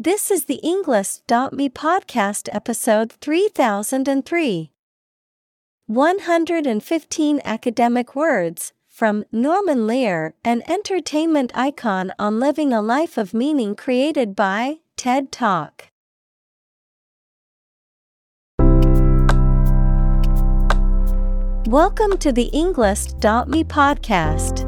This is the Englist.me podcast episode 3003. 115 academic words from Norman Lear, an entertainment icon on living a life of meaning created by TED Talk. Welcome to the Englist.me podcast.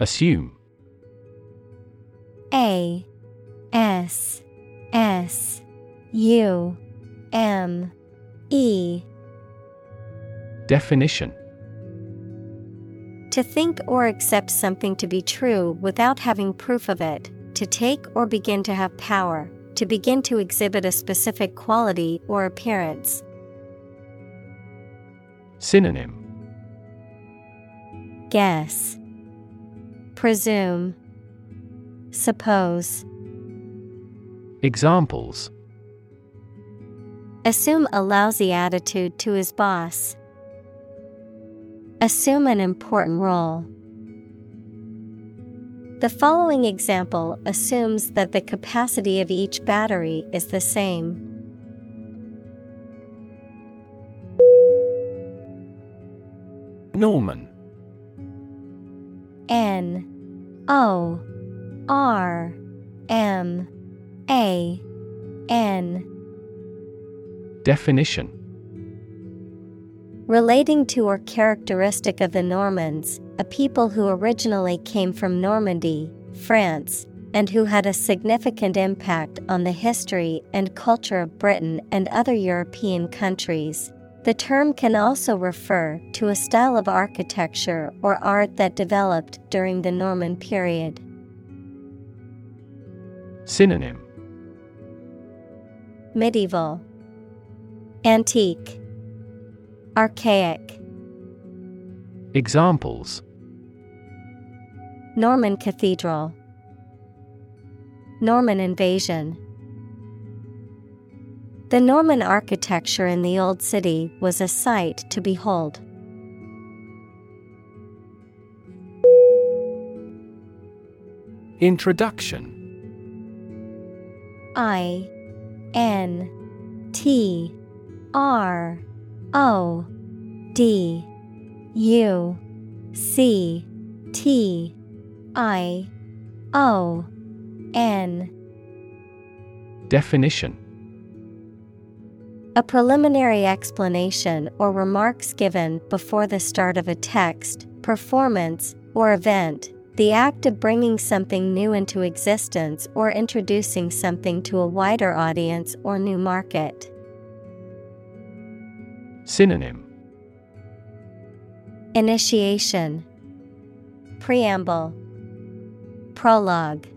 Assume. A S S U M E Definition To think or accept something to be true without having proof of it, to take or begin to have power, to begin to exhibit a specific quality or appearance. Synonym Guess, Presume, Suppose. Examples Assume a lousy attitude to his boss. Assume an important role. The following example assumes that the capacity of each battery is the same. Norman N O R M A N Definition Relating to or characteristic of the Normans, a people who originally came from Normandy, France, and who had a significant impact on the history and culture of Britain and other European countries. The term can also refer to a style of architecture or art that developed during the Norman period. Synonym Medieval, Antique, Archaic. Examples Norman Cathedral, Norman Invasion. The Norman architecture in the Old City was a sight to behold. Introduction. I N T R O D U C T I O N. Definition A preliminary explanation or remarks given before the start of a text, performance, or event, the act of bringing something new into existence or introducing something to a wider audience or new market. Synonym. Initiation. Preamble. Prologue.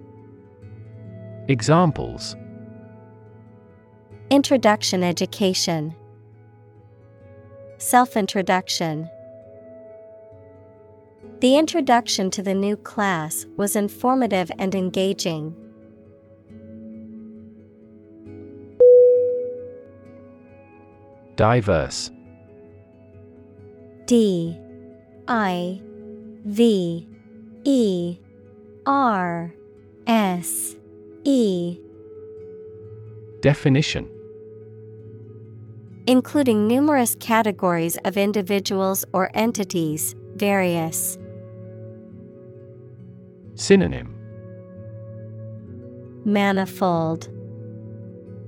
Examples Introduction Education. Self Introduction The introduction to the new class was informative and engaging. Diverse. D. I. V. E. R. S. E. Definition Including numerous categories of individuals or entities, various. Synonym Manifold,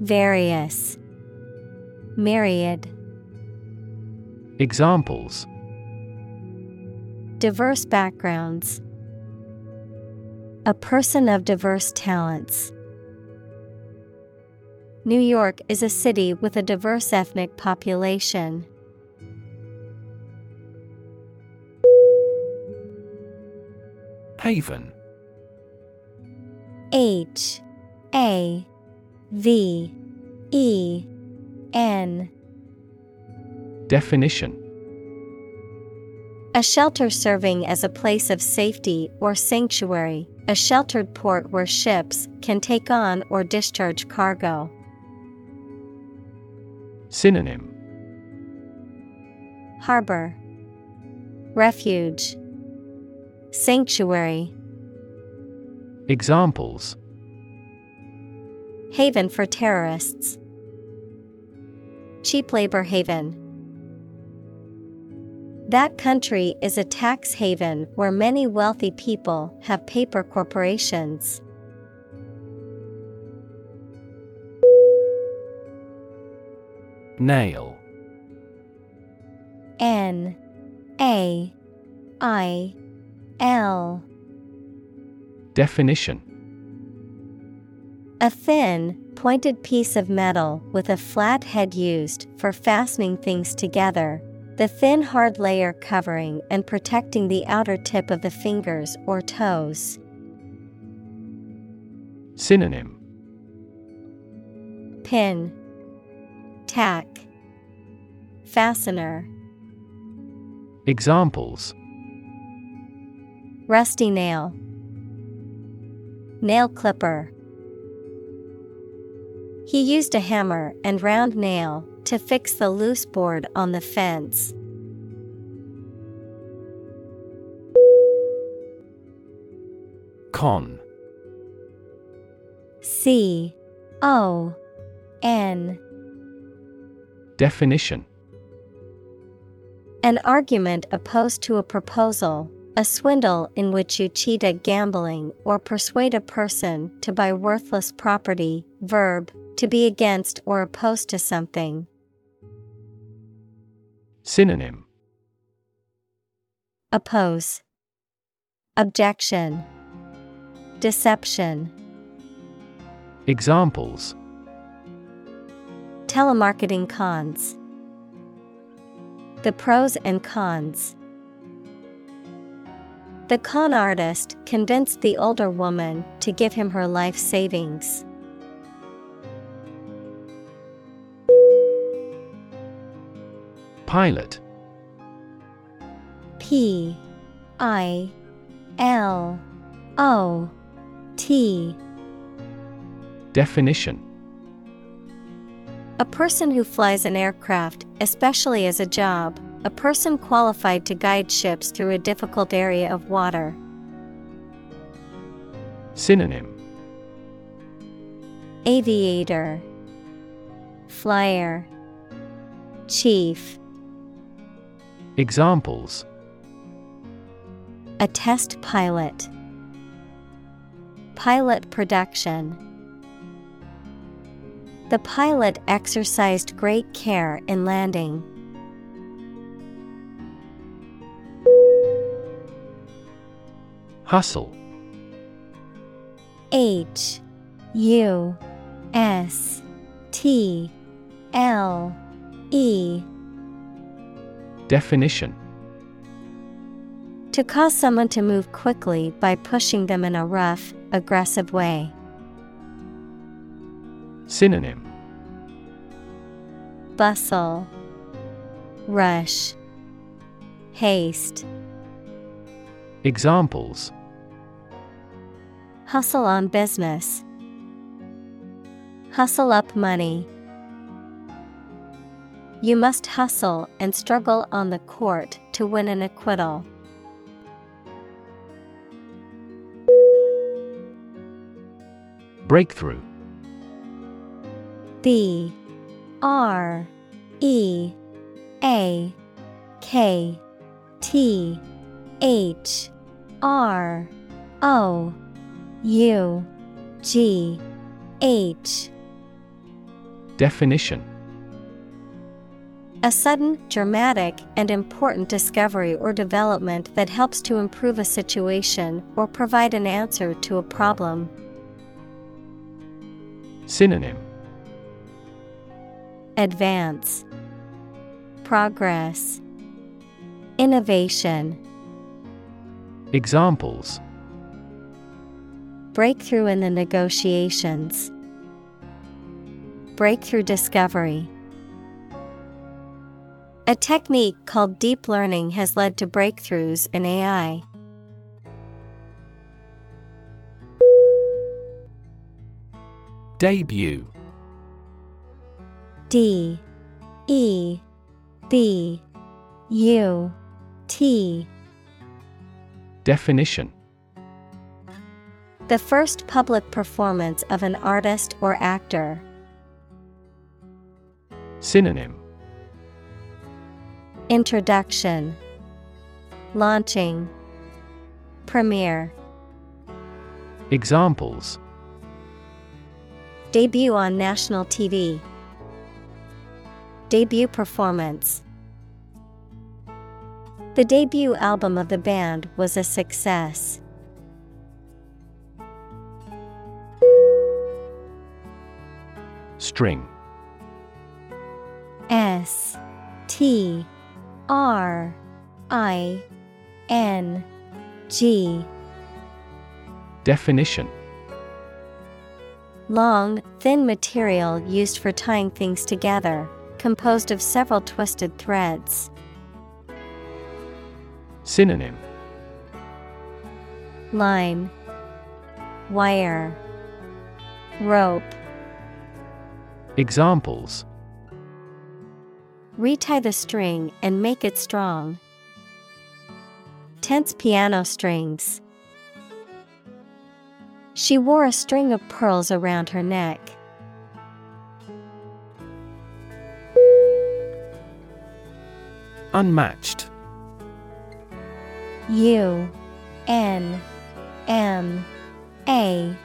Various, Myriad. Examples Diverse backgrounds. A person of diverse talents. New York is a city with a diverse ethnic population. Haven H A V E N Definition A shelter serving as a place of safety or sanctuary, a sheltered port where ships can take on or discharge cargo. Synonym Harbor Refuge Sanctuary Examples Haven for terrorists. Cheap labor haven. That country is a tax haven where many wealthy people have paper corporations. Nail. N A I L. Definition. A thin, pointed piece of metal with a flat head used for fastening things together. The thin, hard layer covering and protecting the outer tip of the fingers or toes. Synonym. Pin, Tack, Fastener. Examples Rusty nail. Nail clipper. He used a hammer and round nail to fix the loose board on the fence. Con C O N Definition An argument opposed to a proposal, a swindle in which you cheat at gambling or persuade a person to buy worthless property. Verb, to be against or opposed to something. Synonym Oppose, Objection, Deception. Examples Telemarketing cons. The pros and cons. The con artist convinced the older woman to give him her life savings. Pilot P I L O T Definition A person who flies an aircraft, especially as a job, a person qualified to guide ships through a difficult area of water. Synonym Aviator, Flyer, Chief. Examples A test pilot. Pilot production. The pilot exercised great care in landing. Hustle H U S T L E Definition To cause someone to move quickly by pushing them in a rough, aggressive way. Synonym Bustle, Rush, Haste. Examples Hustle on business. Hustle up money. You must hustle and struggle on the court to win an acquittal. Breakthrough B R E A K T H R O U G H Definition A sudden, dramatic, and important discovery or development that helps to improve a situation or provide an answer to a problem. Synonym Advance Progress Innovation Examples Breakthrough in the negotiations. Breakthrough discovery. A technique called deep learning has led to breakthroughs in AI. Debut D E B U T. Definition. The first public performance of an artist or actor. Synonym. Introduction. Launching. Premiere. Examples. Debut on national TV. Debut performance. The debut album of the band was a success. String S T R I N G Definition Long, thin material used for tying things together, composed of several twisted threads. Synonym Line Wire Rope Examples Retie the string and make it strong. Tense piano strings. She wore a string of pearls around her neck. Unmatched. U N M A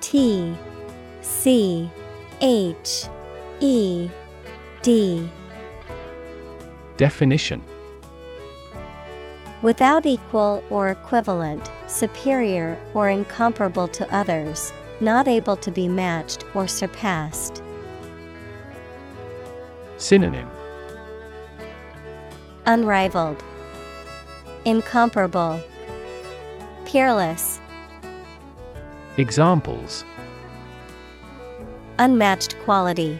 T C H E D. Definition. Without equal or equivalent, superior or incomparable to others, not able to be matched or surpassed. Synonym Unrivaled, Incomparable, Peerless, Examples Unmatched quality,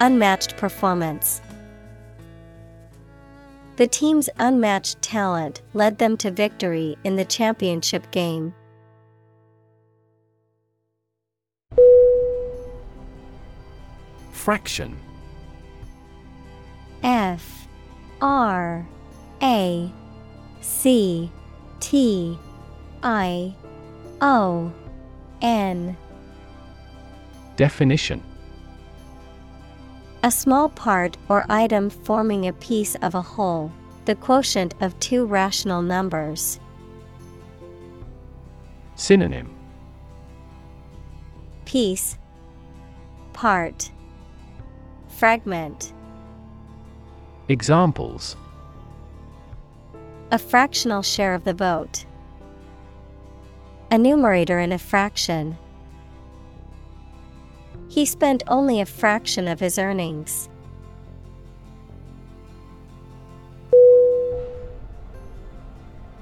Unmatched performance. The team's unmatched talent led them to victory in the championship game. Fraction F R A C T I O N. Definition. A small part or item forming a piece of a whole, the quotient of two rational numbers. Synonym. Piece. Part. Fragment Examples A fractional share of the vote. A numerator in a fraction. He spent only a fraction of his earnings.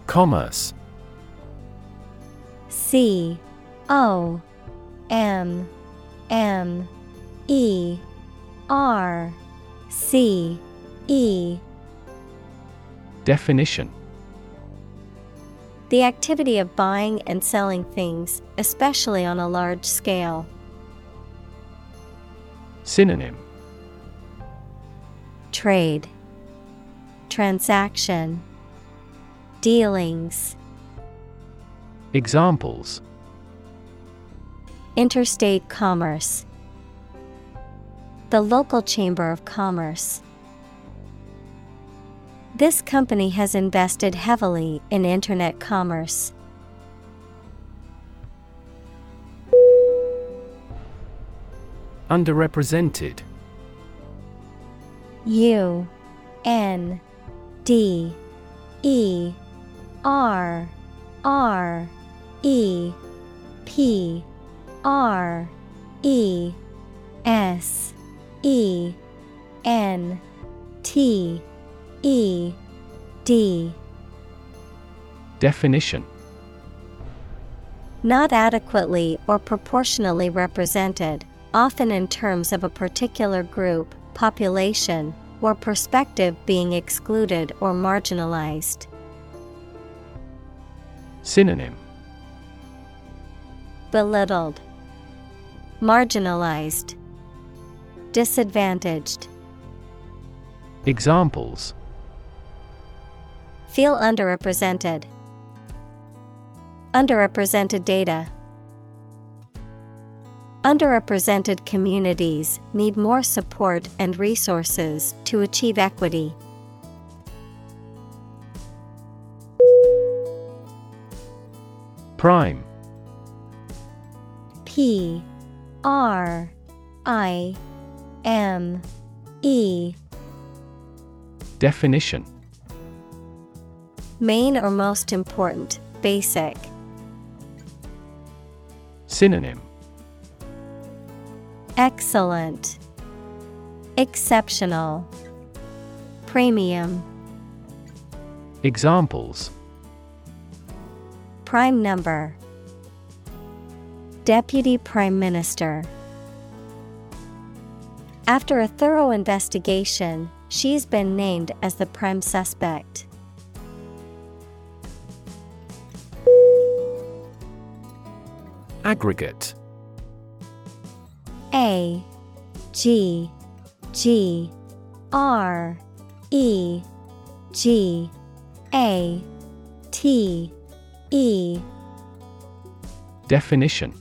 Commerce C O M M E R C E. Definition. The activity of buying and selling things, especially on a large scale. Synonym. Trade. Transaction. Dealings. Examples. Interstate commerce. The local chamber of commerce. This company has invested heavily in internet commerce. Underrepresented. U N D E R R E P R E S E N T E D. Definition. Not adequately or proportionally represented, often in terms of a particular group, population, or perspective being excluded or marginalized. Synonym. Belittled, Marginalized, Disadvantaged. Examples Feel underrepresented. Underrepresented data. Underrepresented communities need more support and resources to achieve equity. Prime P R I M E Definition Main or most important, basic. Synonym Excellent, Exceptional, Premium, Examples Prime number, Deputy Prime Minister. After a thorough investigation, she's been named as the prime suspect. Aggregate. A G G R E G A T E. Definition.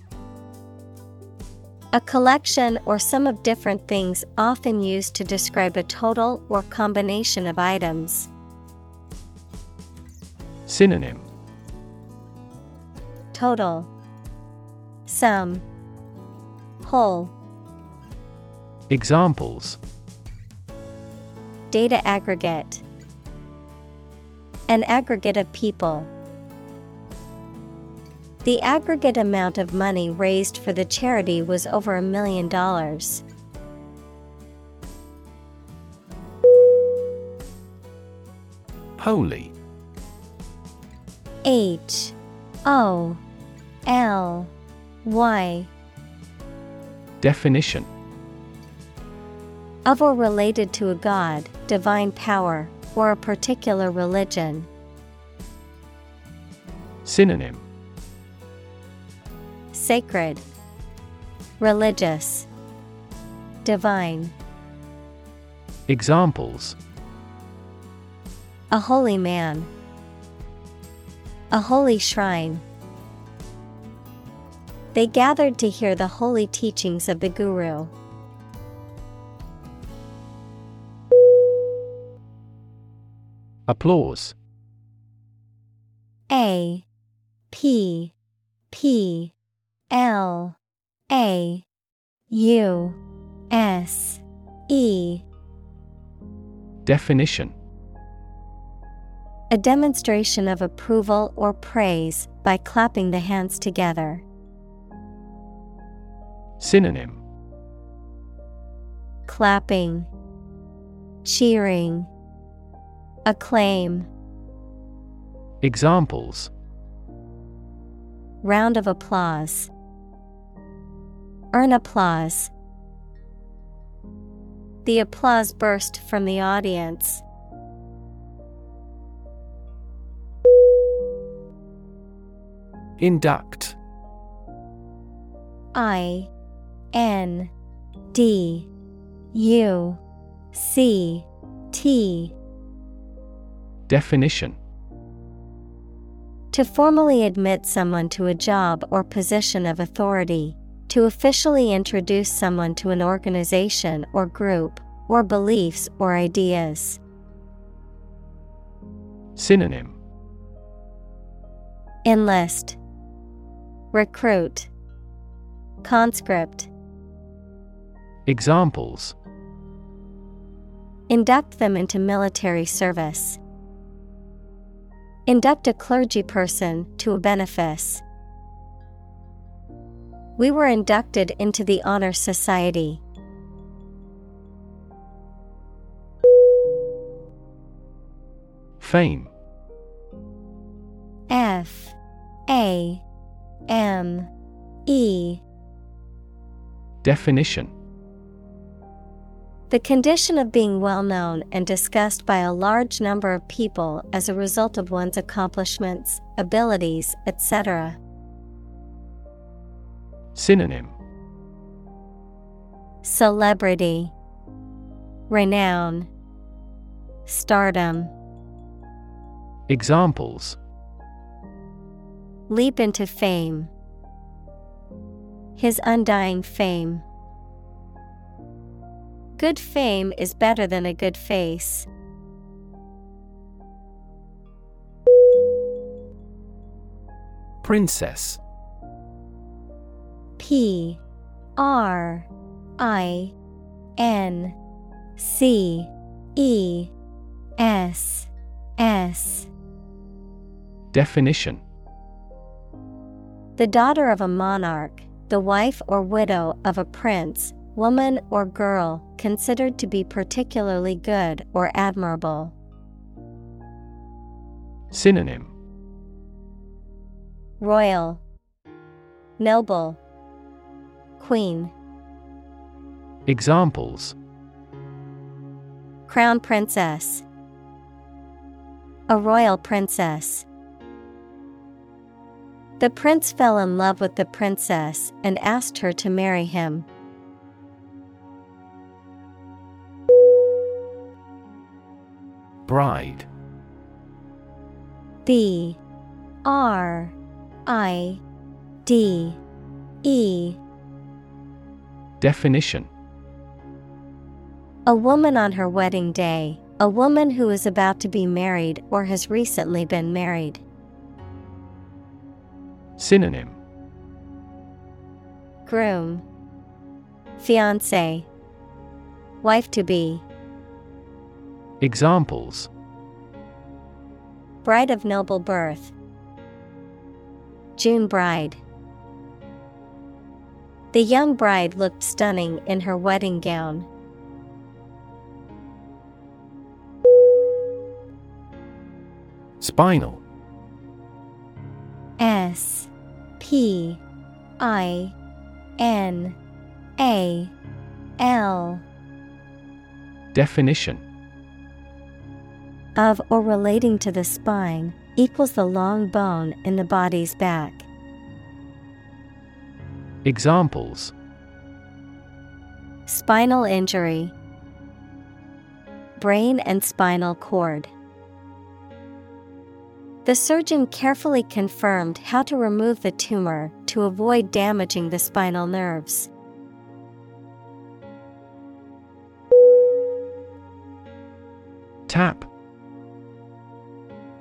A collection or sum of different things often used to describe a total or combination of items. Synonym. Total Sum Whole Examples. Data aggregate. An aggregate of people. The aggregate amount of money raised for the charity was over a million dollars. Holy. H O L Y Definition. Of or related to a god, divine power, or a particular religion. Synonym. Sacred, Religious, Divine. Examples. A holy man, a holy shrine. They gathered to hear the holy teachings of the Guru. Applause A P P L A U S E Definition A demonstration of approval or praise by clapping the hands together. Synonym Clapping, Cheering, Acclaim. Examples Round of applause. Earn applause. The applause burst from the audience. Induct I N D U C T. Definition. To formally admit someone to a job or position of authority, to officially introduce someone to an organization or group, or beliefs or ideas. Synonym. Enlist, Recruit, Conscript. Examples. Induct them into military service. Induct a clergy person to a benefice. We were inducted into the Honor Society. Fame. F. A. M. E. Definition The condition of being well known and discussed by a large number of people as a result of one's accomplishments, abilities, etc. Synonym Celebrity Renown Stardom Examples Leap into fame. His undying fame. Good fame is better than a good face. Princess. P. R. I. N. C. E. S. S. Definition. The daughter of a monarch, the wife or widow of a prince, woman or girl considered to be particularly good or admirable. Synonym. Royal Noble Queen. Examples. Crown Princess. A royal princess. The prince fell in love with the princess and asked her to marry him. Bride. B R I D E. Definition. A woman on her wedding day, a woman who is about to be married or has recently been married. Synonym. Groom. Fiance. Wife to be Examples. Bride of noble birth. June bride. The young bride looked stunning in her wedding gown. Spinal. S P I N A L. Definition of or relating to the spine equals the long bone in the body's back. Examples Spinal injury, brain and spinal cord. The surgeon carefully confirmed how to remove the tumor to avoid damaging the spinal nerves. Tap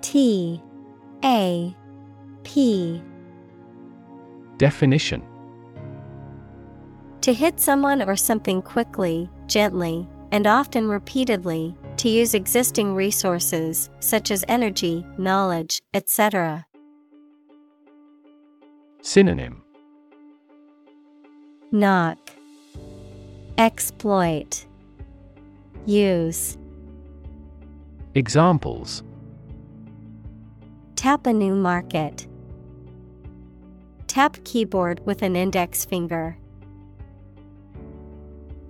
T A P. Definition. To hit someone or something quickly, gently, and often repeatedly, to use existing resources such as energy, knowledge, etc. Synonym. Knock, Exploit, Use. Examples Tap a new market. Tap keyboard with an index finger.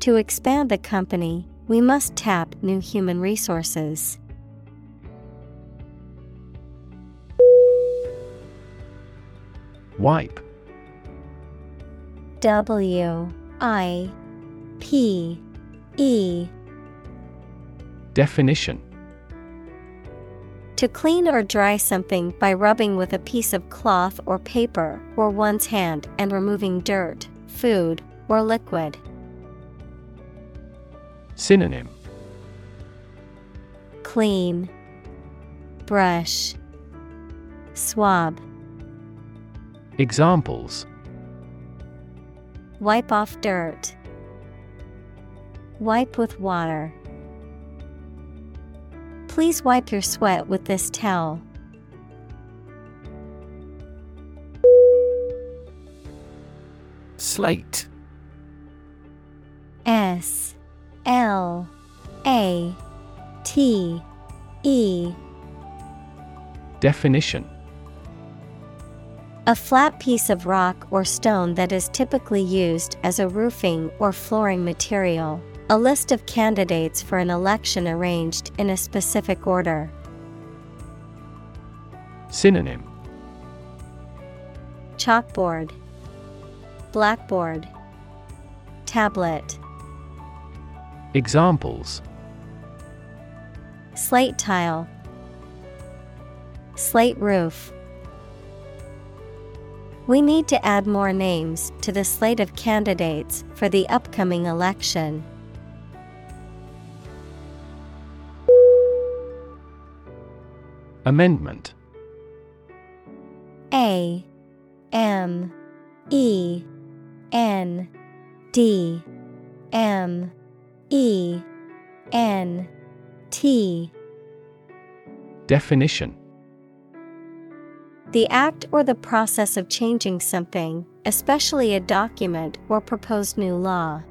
To expand the company, we must tap new human resources. Wipe W I P E Definition To clean or dry something by rubbing with a piece of cloth or paper or one's hand and removing dirt, food, or liquid. Synonym Clean, Brush, Swab. Examples Wipe off dirt. Wipe with water. Please wipe your sweat with this towel. Slate S L A T E Definition A flat piece of rock or stone that is typically used as a roofing or flooring material. A list of candidates for an election arranged in a specific order. Synonym Chalkboard, Blackboard, Tablet. Examples Slate tile, Slate roof. We need to add more names to the slate of candidates for the upcoming election. Amendment. A M E N D M E N T. Definition. The act or the process of changing something, especially a document or proposed new law.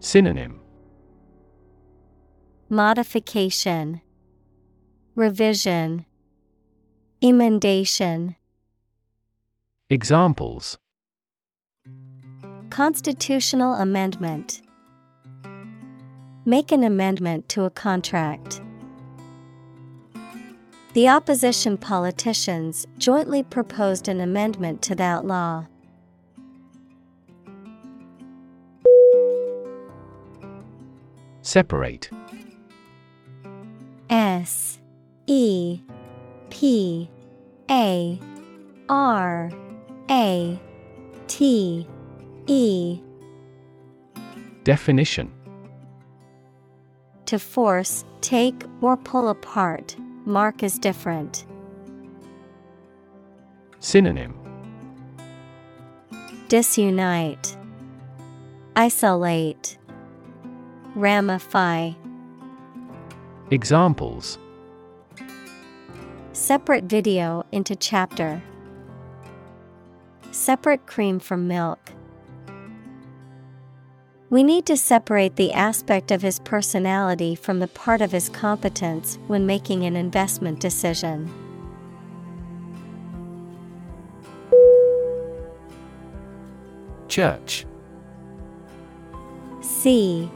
Synonym. Modification, Revision, Emendation. Examples Constitutional amendment. Make an amendment to a contract. The opposition politicians jointly proposed an amendment to that law. Separate S E P A R A T E. Definition. To force, take, or pull apart, mark is different. Synonym. Disunite, Isolate, Ramify. Examples Separate video into chapter. Separate cream from milk. We need to separate the aspect of his personality from the part of his competence when making an investment decision. Church C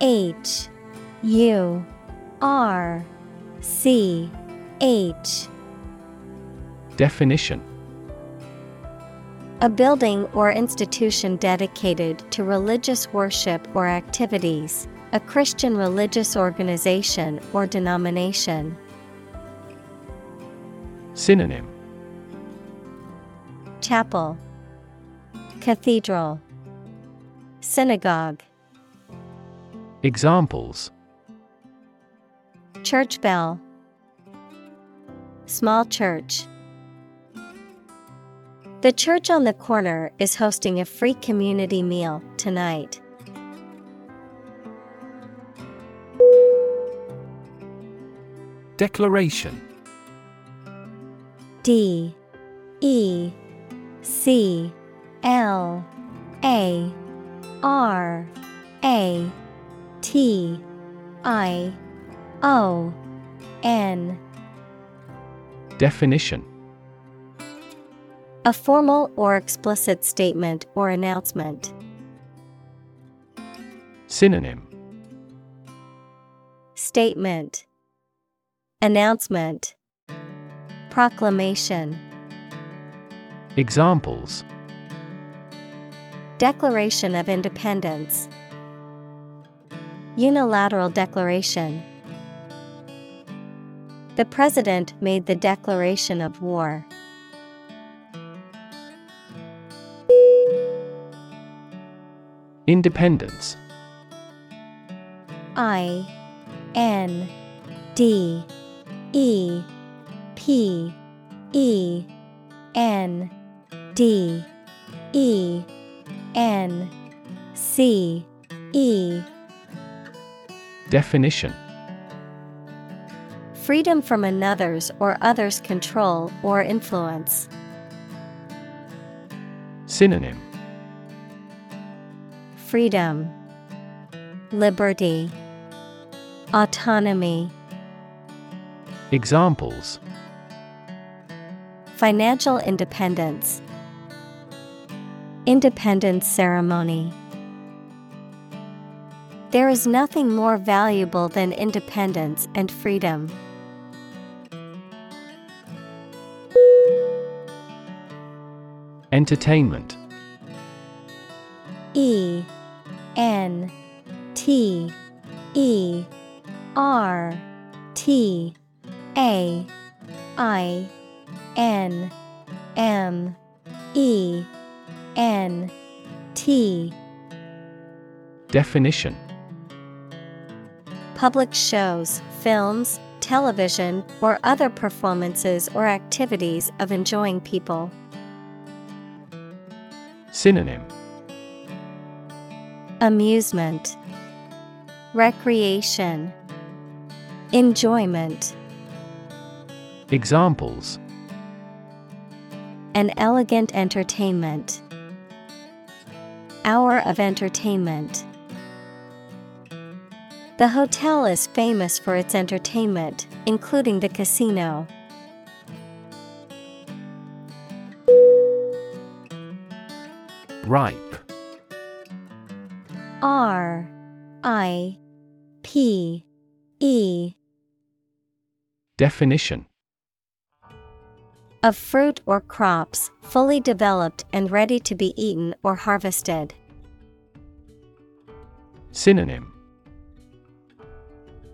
H U R C H Definition. A building or institution dedicated to religious worship or activities, a Christian religious organization or denomination. Synonym. Chapel, Cathedral, Synagogue, Examples. Church bell, Small church. The church on the corner is hosting a free community meal tonight. Declaration. D. E. C. L. A. R. A. T. I. O. N Definition. A formal or explicit statement or announcement. Synonym. Statement. Announcement. Proclamation. Examples. Declaration of Independence. Unilateral Declaration The President made the declaration of war. Independence I N D E P E N D E N C E. Definition Freedom from another's or others' control or influence. Synonym Freedom, Liberty, Autonomy. Examples Financial independence, Independence ceremony. There is nothing more valuable than independence and freedom. Entertainment. E N T E R T A I N M E N T. Definition. Public shows, films, television, or other performances or activities of enjoying people. Synonym Amusement, Recreation, Enjoyment. Examples An elegant entertainment. Hour of entertainment. The hotel is famous for its entertainment, including the casino. Ripe. R I P E. Definition. Of fruit or crops, fully developed and ready to be eaten or harvested. Synonym.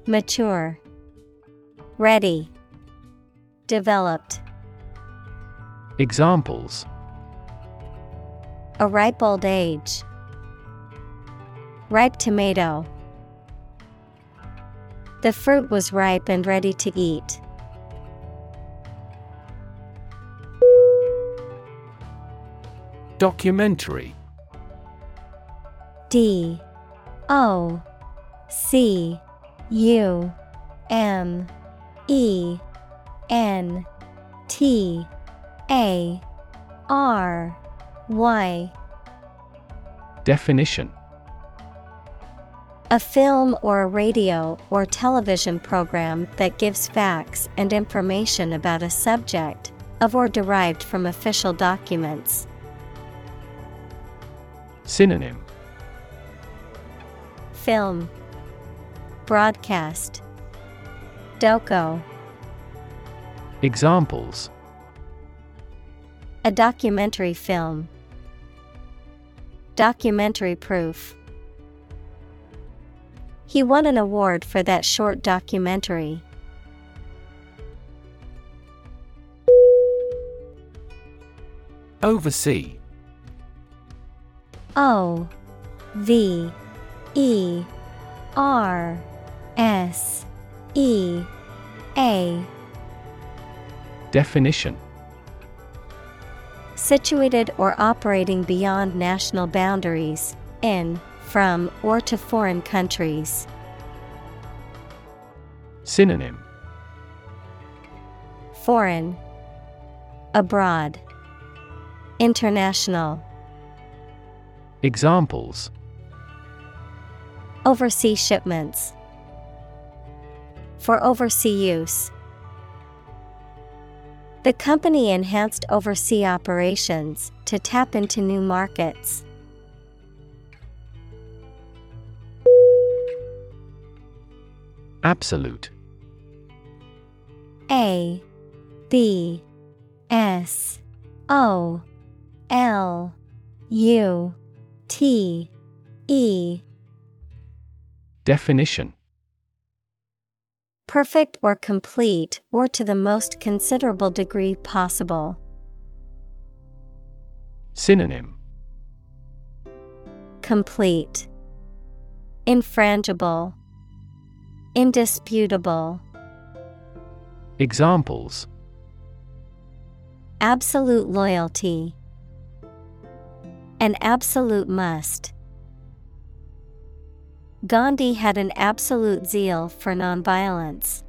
Mature, Ready, Developed. Examples A ripe old age. Ripe tomato. The fruit was ripe and ready to eat. Documentary. D. O. C. U. M. E. N. T. A. R Y Definition. A film or a radio or television program that gives facts and information about a subject, of or derived from official documents. Synonym. Film. Broadcast. Doco. Examples. A documentary film. Documentary proof. He won an award for that short documentary. Oversee O V E R S E A Definition Situated or operating beyond national boundaries, in, from, or to foreign countries. Synonym Foreign, Abroad, International. Examples Overseas shipments. For overseas use. The company enhanced overseas operations to tap into new markets. Absolute. A B S O L U T E. Definition Perfect or complete or to the most considerable degree possible. Synonym Complete, Infrangible, Indisputable. Examples Absolute loyalty. An absolute must. Gandhi had an absolute zeal for nonviolence.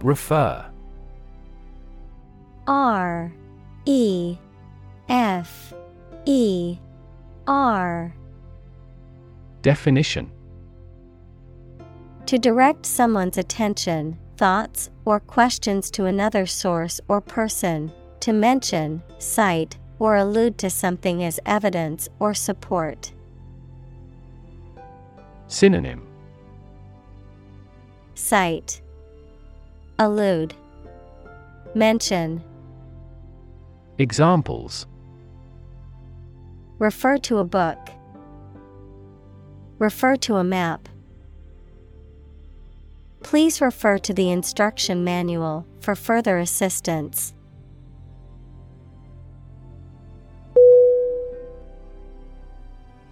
Refer. R E F E R. Definition. To direct someone's attention, thoughts, or questions to another source or person, to mention, cite, or allude to something as evidence or support. Synonym Cite Allude Mention Examples Refer to a book. Refer to a map. Please refer to the instruction manual for further assistance.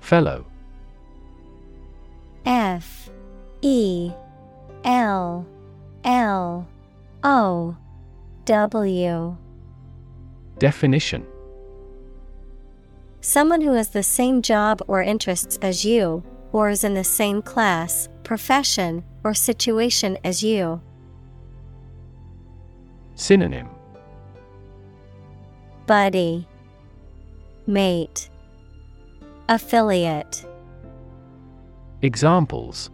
Fellow. F E L L O W. Definition. Someone who has the same job or interests as you, or is in the same class, profession, or situation as you. Synonym. Buddy. Mate Affiliate. Examples.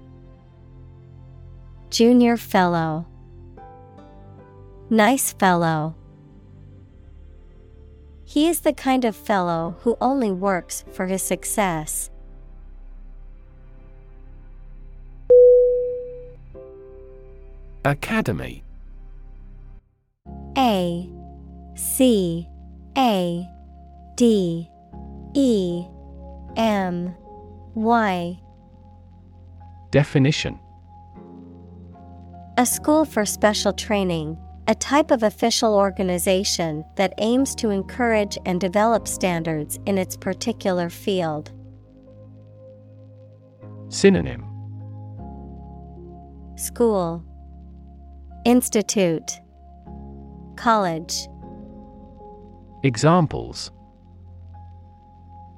Junior Fellow. Nice Fellow. He is the kind of fellow who only works for his success. Academy. A. C. A. D. E M Y. Definition. A school for special training, a type of official organization that aims to encourage and develop standards in its particular field. Synonym. School. Institute. College. Examples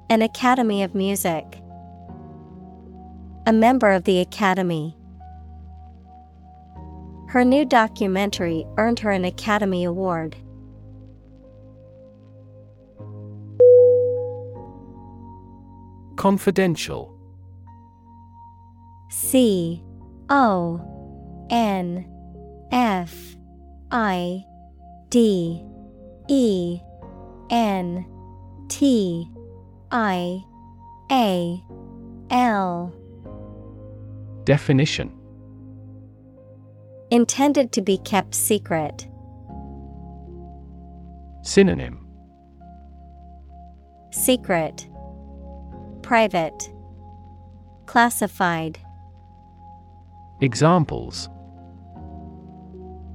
An Academy of Music. A member of the Academy. Her new documentary earned her an Academy Award. Confidential. C O N F I D E N T I A L. Definition. Intended to be kept secret. Synonym. Secret. Private. Classified. Examples.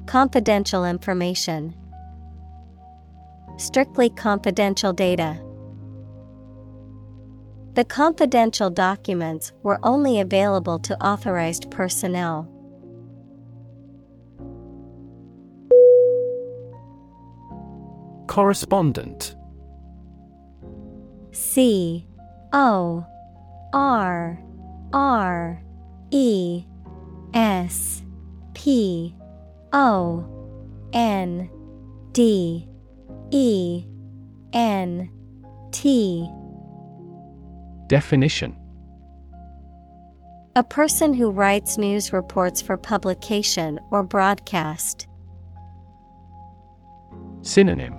Confidential information. Strictly confidential data. The confidential documents were only available to authorized personnel. Correspondent C O R R E S P O N D E N T Definition. A person who writes news reports for publication or broadcast. Synonym.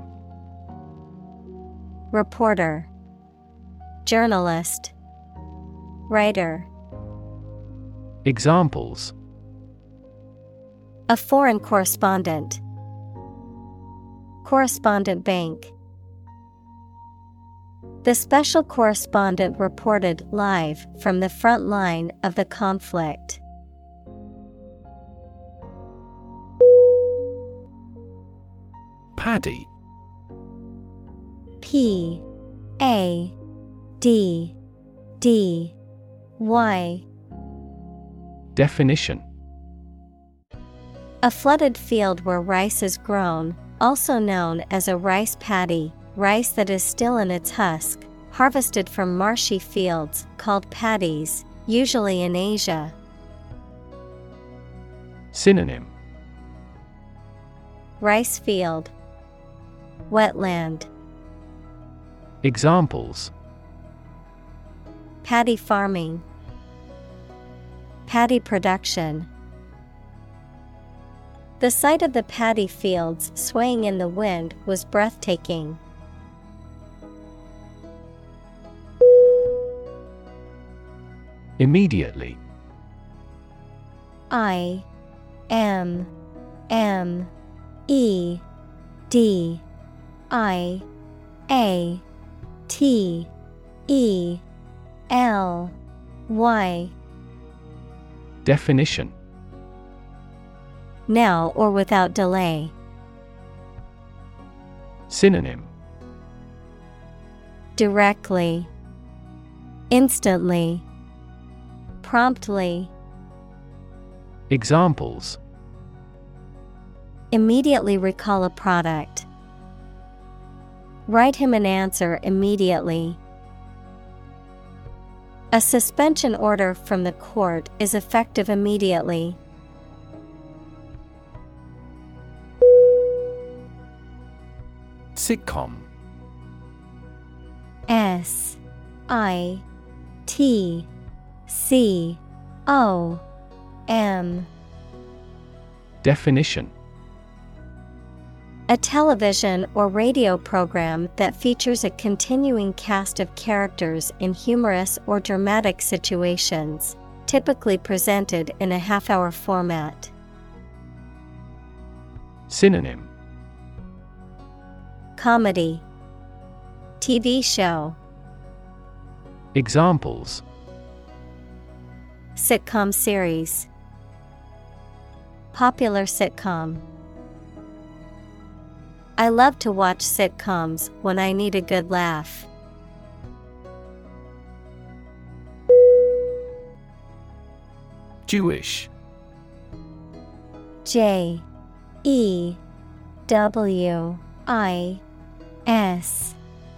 Reporter. Journalist. Writer. Examples. A foreign correspondent. Correspondent bank The special correspondent reported live from the front line of the conflict. Paddy. P A D D Y. Definition. A flooded field where rice is grown, also known as a rice paddy, rice that is still in its husk, harvested from marshy fields called paddies, usually in Asia. Synonym Rice field, Wetland. Examples Paddy farming, Paddy production. The sight of the paddy fields swaying in the wind was breathtaking. Immediately. I M M E D I A T E L Y. Definition. Now or without delay. Synonym. Directly, Instantly, Promptly. Examples Immediately recall a product. Write him an answer immediately. A suspension order from the court is effective immediately. Sitcom S I T C O M. Definition. A television or radio program that features a continuing cast of characters in humorous or dramatic situations, typically presented in a half hour format. Synonym. Comedy. TV show. Examples Sitcom series. Popular sitcom. I love to watch sitcoms when I need a good laugh. Jewish. J E W I S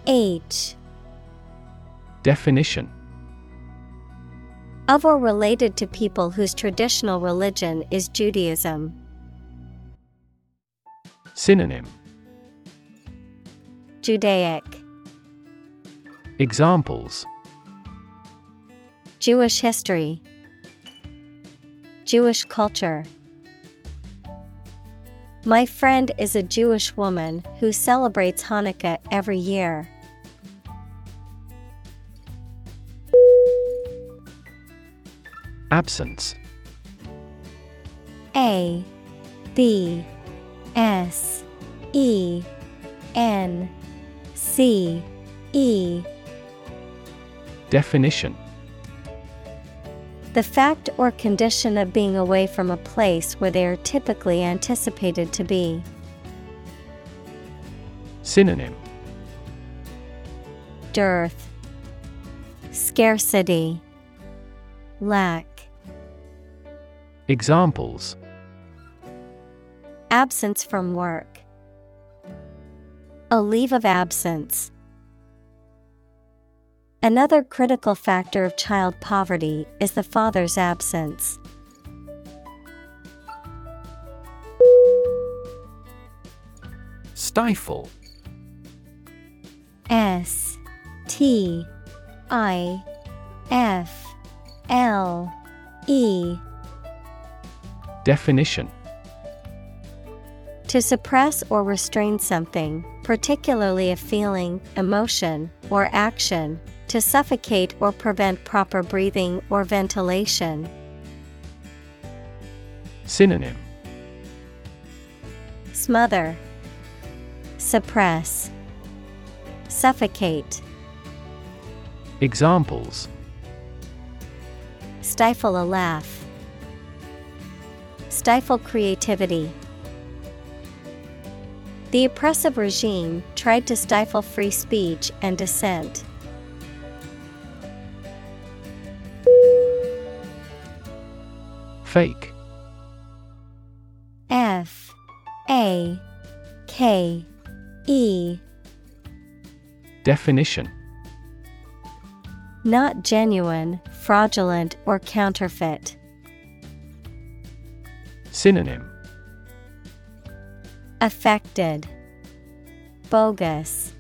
H. Definition of or related to people whose traditional religion is Judaism. Synonym. Judaic. Examples. Jewish history. Jewish culture. My friend is a Jewish woman who celebrates Hanukkah every year. Absence. A B S E N C E. Definition. The fact or condition of being away from a place where they are typically anticipated to be. Synonym. Dearth, Scarcity, Lack. Examples Absence from work. A leave of absence. Another critical factor of child poverty is the father's absence. Stifle S T I F L E Definition To suppress or restrain something, particularly a feeling, emotion, or action, to suffocate or prevent proper breathing or ventilation. Synonym Smother, Suppress, Suffocate. Examples Stifle a laugh. Stifle creativity. The oppressive regime tried to stifle free speech and dissent. Fake F A K E Definition Not genuine, fraudulent, or counterfeit. Synonym Affected, Bogus,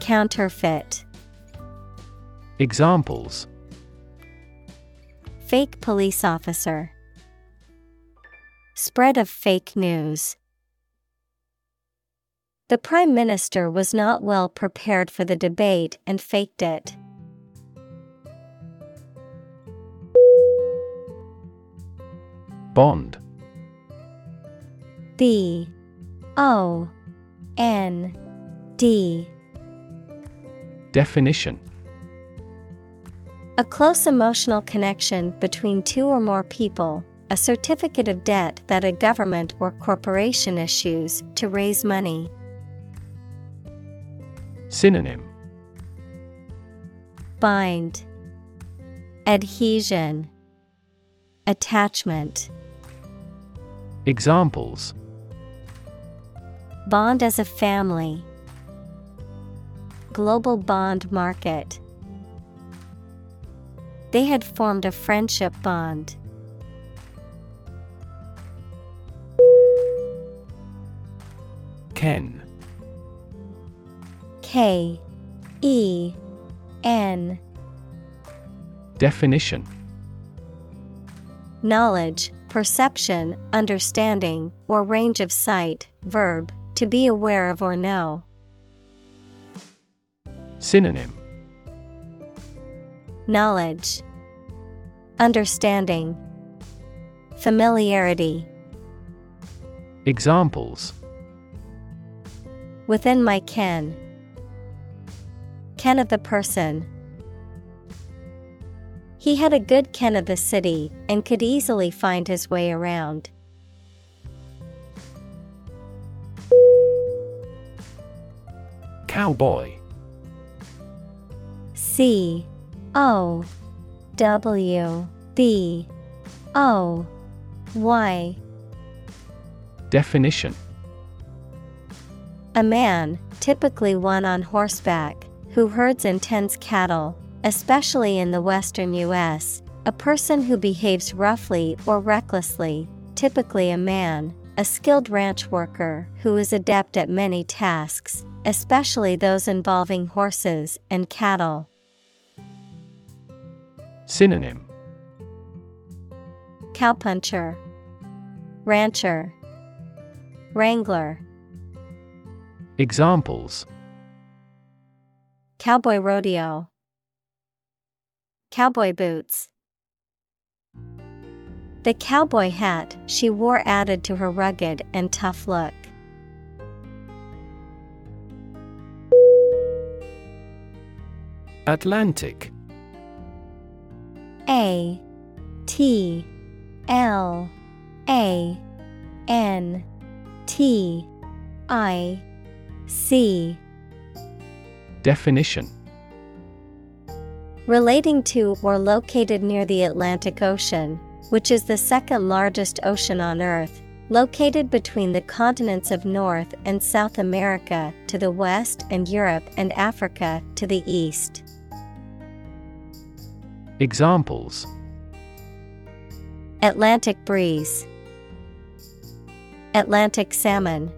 Counterfeit. Examples Fake police officer. Spread of fake news. The Prime Minister was not well prepared for the debate and faked it. Bond. B O N D. Definition. A close emotional connection between two or more people, a certificate of debt that a government or corporation issues to raise money. Synonym. Bind. Adhesion. Attachment Examples Bond as a family. Global bond market. They had formed a friendship bond. Ken K E N Definition Knowledge, perception, understanding, or range of sight, verb, to be aware of or know. Synonym Knowledge, Understanding, Familiarity. Examples Within my ken. Ken of the person. He had a good ken of the city and could easily find his way around. Cowboy C O W B O Y. Definition A man, typically one on horseback, who herds and tends cattle, especially in the western U.S., a person who behaves roughly or recklessly, typically a man, a skilled ranch worker who is adept at many tasks, especially those involving horses and cattle. Synonym Cowpuncher, Rancher, Wrangler, Examples Cowboy Rodeo, Cowboy Boots. The cowboy hat she wore added to her rugged and tough look. Atlantic A T L A N T I C Definition Relating to or located near the Atlantic Ocean, which is the second largest ocean on Earth, located between the continents of North and South America to the west and Europe and Africa to the east. Examples Atlantic breeze, Atlantic salmon.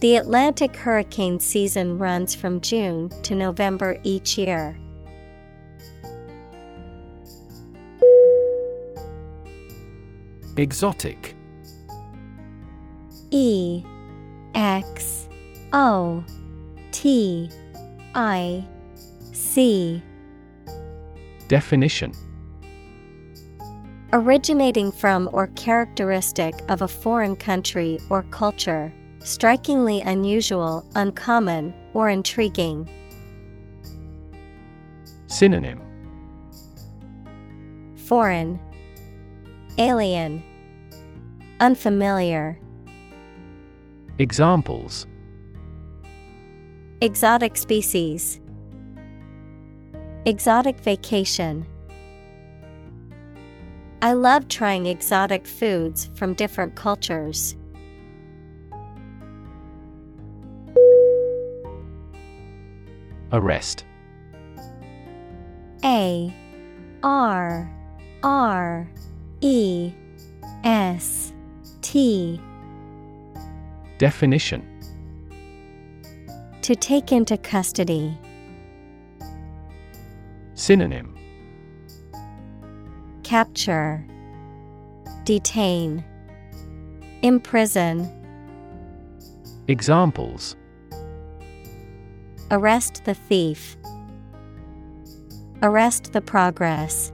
The Atlantic hurricane season runs from June to November each year. Exotic. E X O T I C. Definition. Originating from or characteristic of a foreign country or culture, strikingly unusual, uncommon, or intriguing. Synonym Foreign, Alien, Unfamiliar. Examples Exotic species, Exotic vacation. I love trying exotic foods from different cultures. Arrest. A R R E S T. Definition. To take into custody. Synonym. Capture. Detain. Imprison. Examples Arrest the thief. Arrest the progress.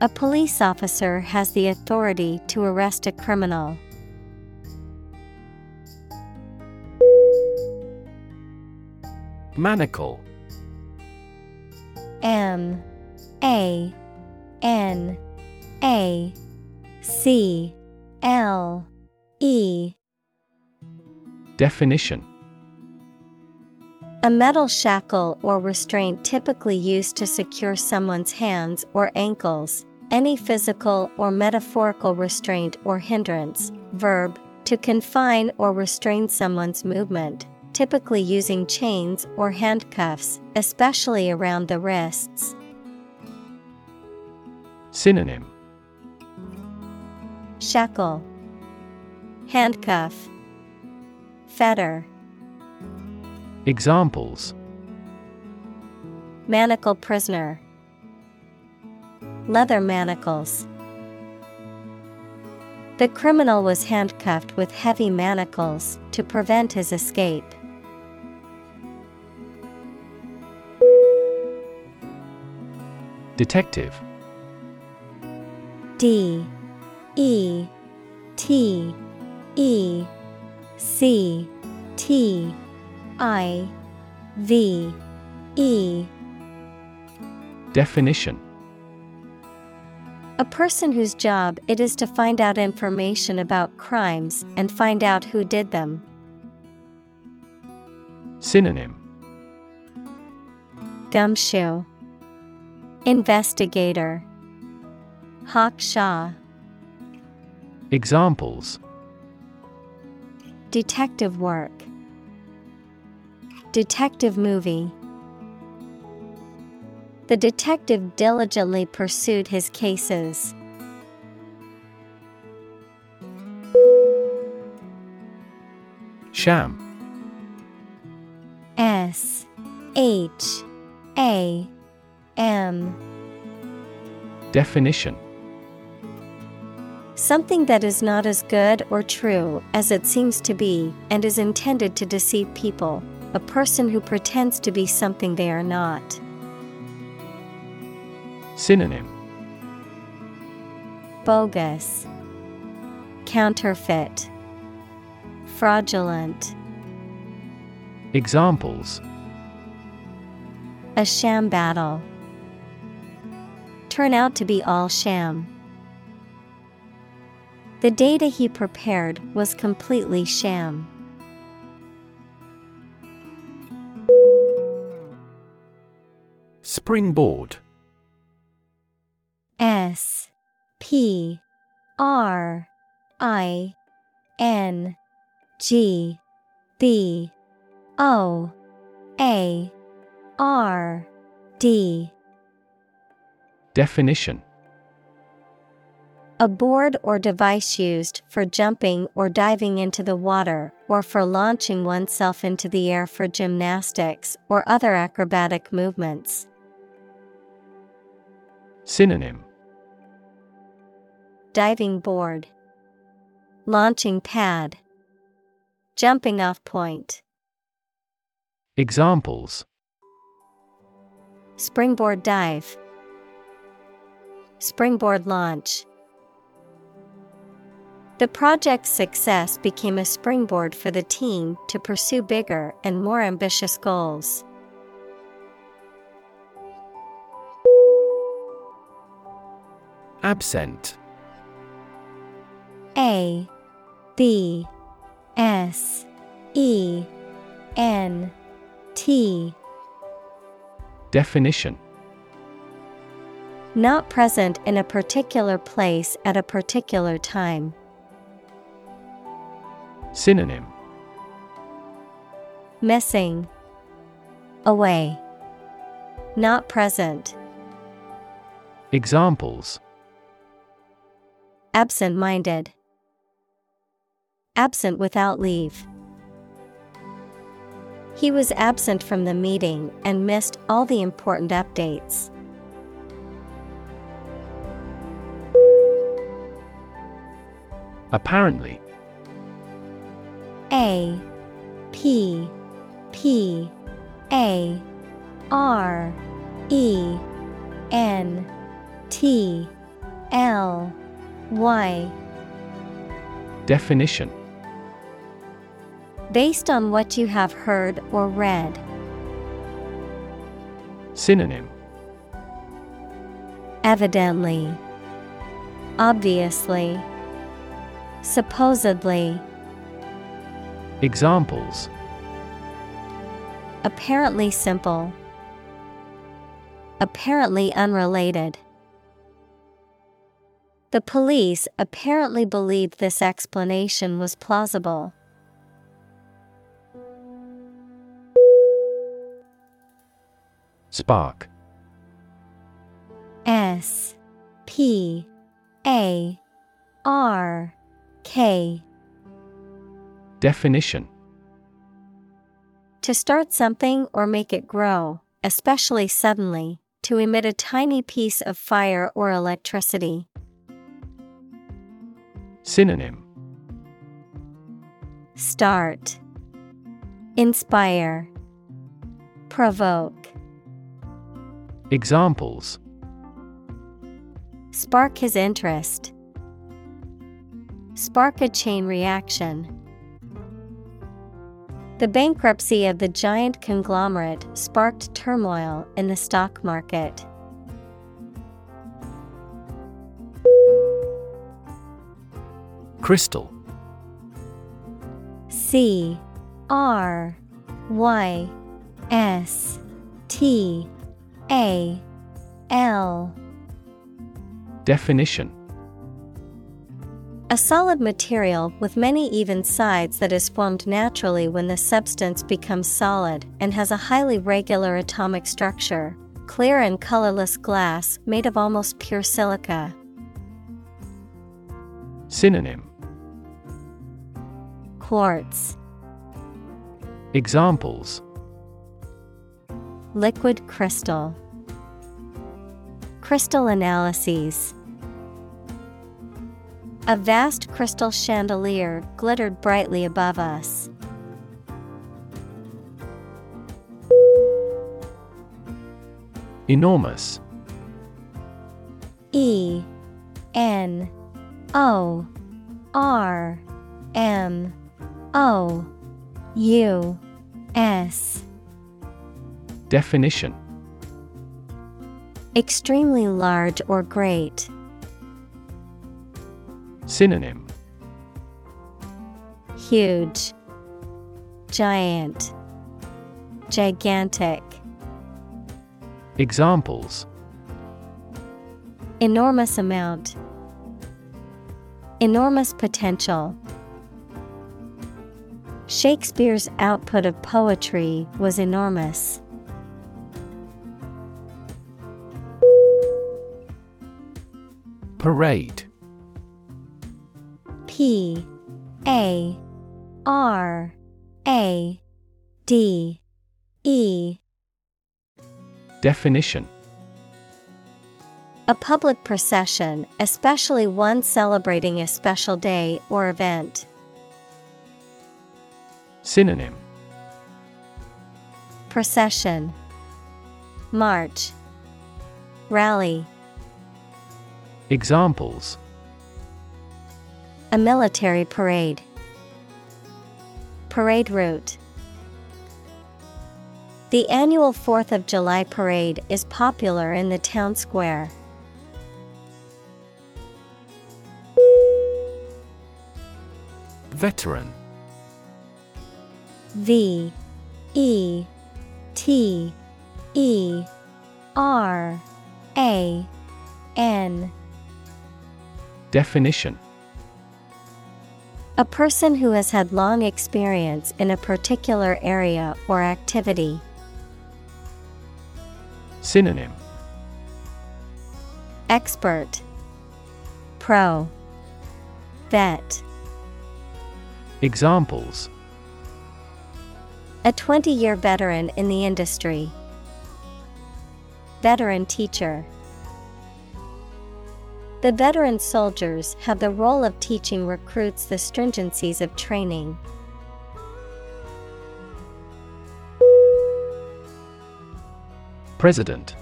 A police officer has the authority to arrest a criminal. Manacle. M. A. N. A. C. L. E. Definition A metal shackle or restraint typically used to secure someone's hands or ankles, any physical or metaphorical restraint or hindrance. Verb, to confine or restrain someone's movement, typically using chains or handcuffs, especially around the wrists. Synonym Shackle, Handcuff, Fetter, Examples. Manacle prisoner, Leather manacles. The criminal was handcuffed with heavy manacles to prevent his escape. Detective. D. E. T. E. C. T I V E. Definition. A person whose job it is to find out information about crimes and find out who did them. Synonym. Gumshoe Investigator. Hawkshaw Examples. Detective work Detective movie. The detective diligently pursued his cases. Sham. S H A M. Definition. Something that is not as good or true as it seems to be and is intended to deceive people, a person who pretends to be something they are not. Synonym Bogus, Counterfeit, Fraudulent, Examples a sham battle. Turn out to be all sham. The data he prepared was completely sham. Springboard. S P R I N G B O A R D. Definition. A board or device used for jumping or diving into the water or for launching oneself into the air for gymnastics or other acrobatic movements. Synonym Diving board, Launching pad, Jumping off point. Examples Springboard dive. Springboard launch. The project's success became a springboard for the team to pursue bigger and more ambitious goals. Absent A B S E N T Definition Not present in a particular place at a particular time. Synonym Missing, Away. Not present. Examples Absent minded. Absent without leave. He was absent from the meeting and missed all the important updates. Apparently. A P P A R E N T L Y Definition Based on what you have heard or read. Synonym Evidently. Obviously. Supposedly. Examples Apparently simple. Apparently unrelated. The police apparently believed this explanation was plausible. Spark S P A R K Definition To start something or make it grow, especially suddenly, to emit a tiny piece of fire or electricity. Synonym Start Inspire Provoke Examples Spark his interest. Spark a chain reaction. The bankruptcy of the giant conglomerate sparked turmoil in the stock market. Crystal C R Y S T A L Definition A solid material with many even sides that is formed naturally when the substance becomes solid and has a highly regular atomic structure. Clear and colorless glass made of almost pure silica. Synonym Quartz. Examples Liquid crystal. Crystal analyses. A vast crystal chandelier glittered brightly above us. Enormous E N O R M O U S Definition Extremely large or great. Synonym Huge, Giant, Gigantic. Examples Enormous amount. Enormous potential. Shakespeare's output of poetry was enormous. Parade P A R A D E Definition A public procession, especially one celebrating a special day or event. Synonym Procession March Rally Examples A military parade. Parade route. The annual 4th of July parade is popular in the town square. Veteran V E T E R A N. Definition. A person who has had long experience in a particular area or activity. Synonym. Expert, Pro, Vet. Examples A 20 year veteran in the industry. Veteran teacher. The veteran soldiers have the role of teaching recruits the stringencies of training. President.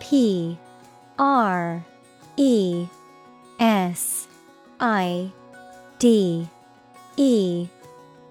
P. R. E. S. I. D. E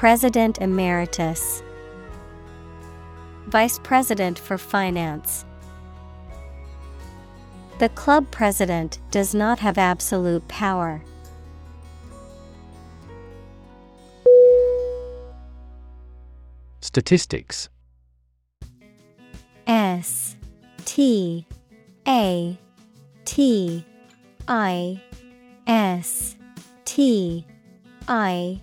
President Emeritus. Vice President for Finance. The club president does not have absolute power. Statistics. S T A T I S T I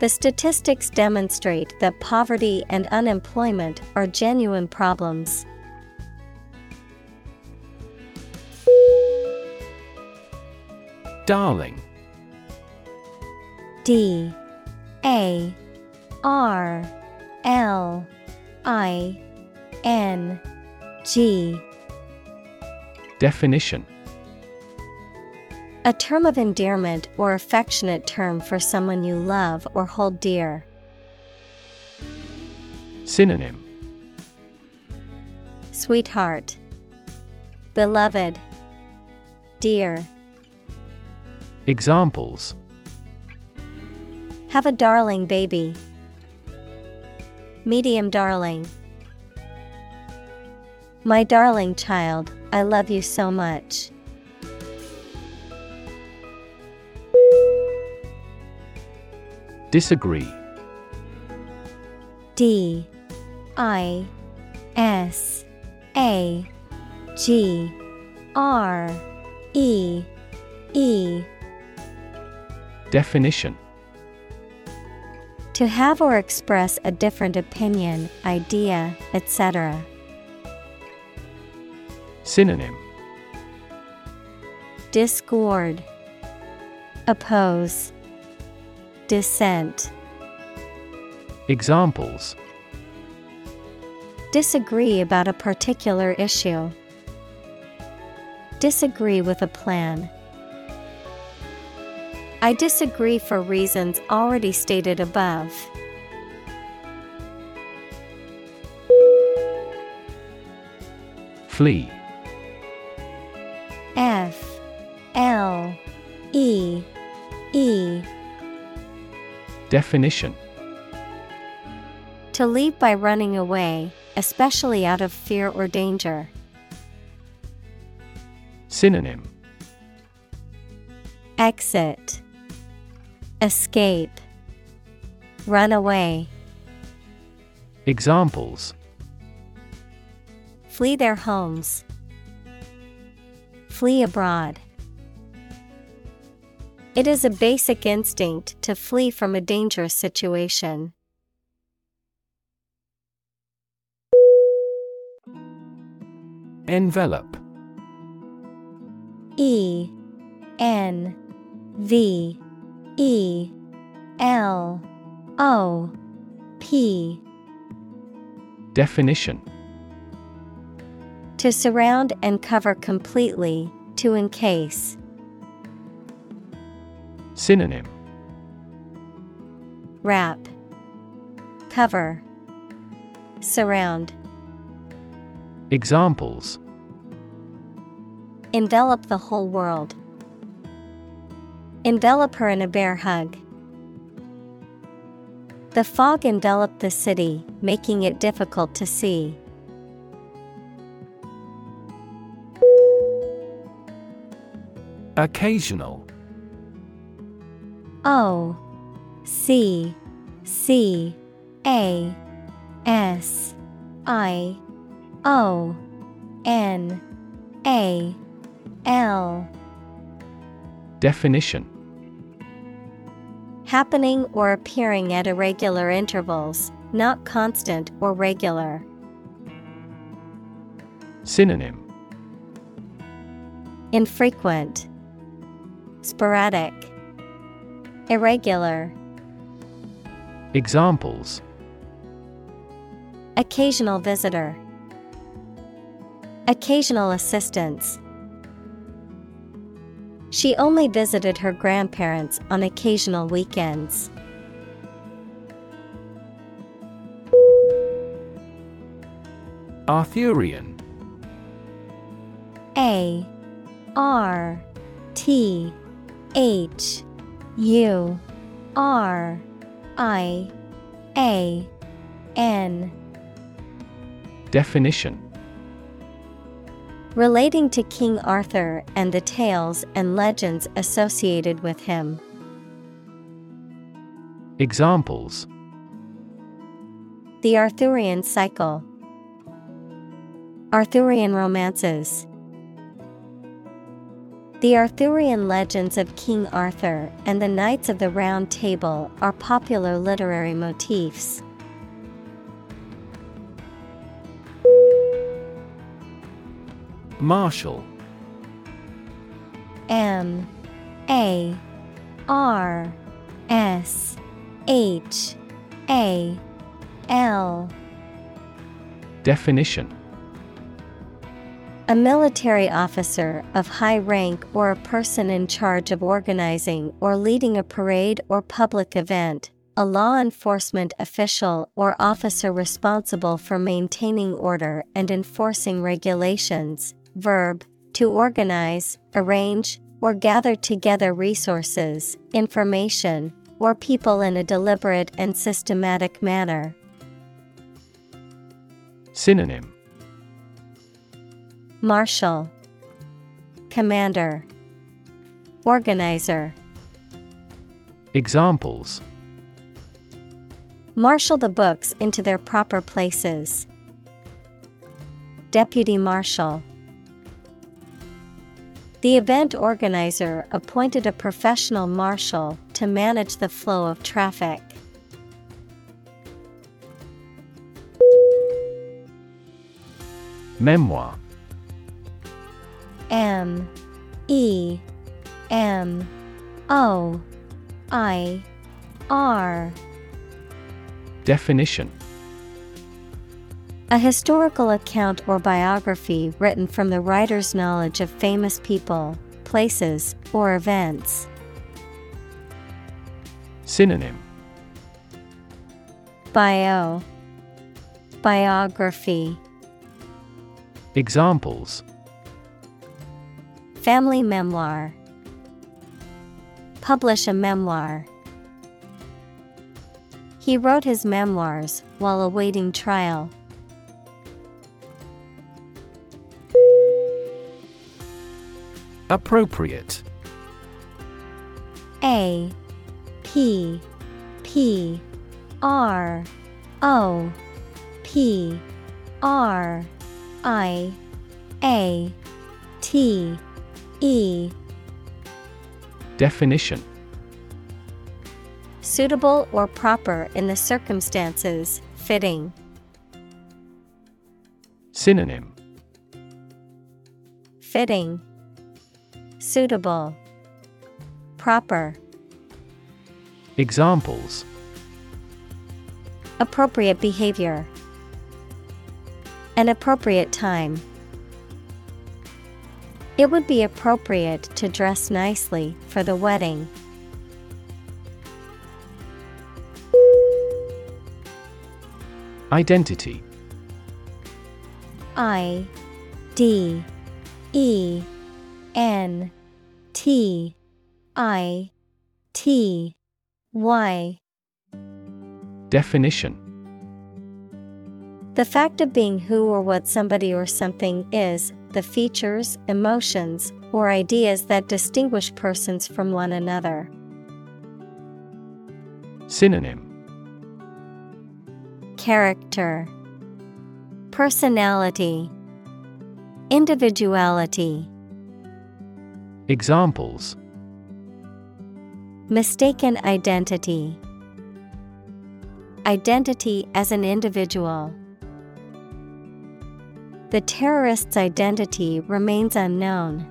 The statistics demonstrate that poverty and unemployment are genuine problems. Darling. D. A. R. L. I. N. G. Definition A term of endearment or affectionate term for someone you love or hold dear. Synonym Sweetheart, Beloved, Dear. Examples Have a darling baby. Medium darling. My darling child, I love you so much. Disagree. D I S A G R E E. Definition. To have or express a different opinion, idea, etc. Synonym. Discord, Oppose, Dissent. Examples Disagree about a particular issue. Disagree with a plan. I disagree for reasons already stated above. Flee F L E E Definition. To leave by running away, especially out of fear or danger. Synonym. Exit, Escape, Run away, Examples. Flee their homes, Flee abroad. It is a basic instinct to flee from a dangerous situation. Envelope E N V E L O P Definition To surround and cover completely, to encase. Synonym Wrap, Cover, Surround. Examples Envelop the whole world. Envelop her in a bear hug. The fog enveloped the city, making it difficult to see. Occasional O C C A S I O N A L. Definition. Happening or appearing at irregular intervals, not constant or regular. Synonym. Infrequent, Sporadic, Irregular. Examples Occasional visitor, Occasional assistance. She only visited her grandparents on occasional weekends. Arthurian A R T H U R I A N Definition Relating to King Arthur and the tales and legends associated with him. Examples The Arthurian Cycle, Arthurian Romances. The Arthurian legends of King Arthur and the Knights of the Round Table are popular literary motifs. Marshal M. A. R. S. H. A. L. Definition A military officer of high rank or a person in charge of organizing or leading a parade or public event, a law enforcement official or officer responsible for maintaining order and enforcing regulations. Verb, to organize, arrange, or gather together resources, information, or people in a deliberate and systematic manner. Synonym Marshal, Commander, Organizer. Examples Marshal the books into their proper places. Deputy Marshal. The event organizer appointed a professional marshal to manage the flow of traffic. Memoir M E M O I R. Definition. A historical account or biography written from the writer's knowledge of famous people, places, or events. Synonym. Bio. Biography. Examples Family memoir Publish a memoir. He wrote his memoirs while awaiting trial. Appropriate A P P R O P R I A T E Definition Suitable or proper in the circumstances, fitting. Synonym Fitting. Suitable. Proper. Examples Appropriate behavior. An appropriate time. It would be appropriate to dress nicely for the wedding. Identity. I D E N T I T Y. Definition. The fact of being who or what somebody or something is, the features, emotions, or ideas that distinguish persons from one another. Synonym. Character. Personality. Individuality. Examples. Mistaken identity. Identity as an individual. The terrorist's identity remains unknown.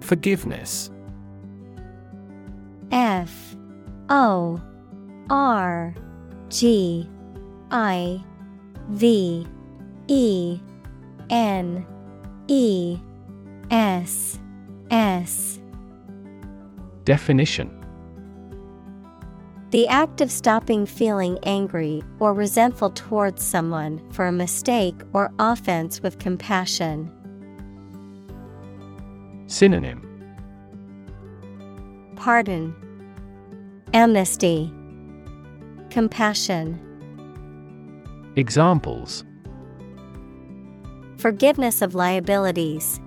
Forgiveness. F O R G I V E N E S S. Definition The act of stopping feeling angry or resentful towards someone for a mistake or offense with compassion. Synonym Pardon, Amnesty, Compassion, Examples Forgiveness of liabilities.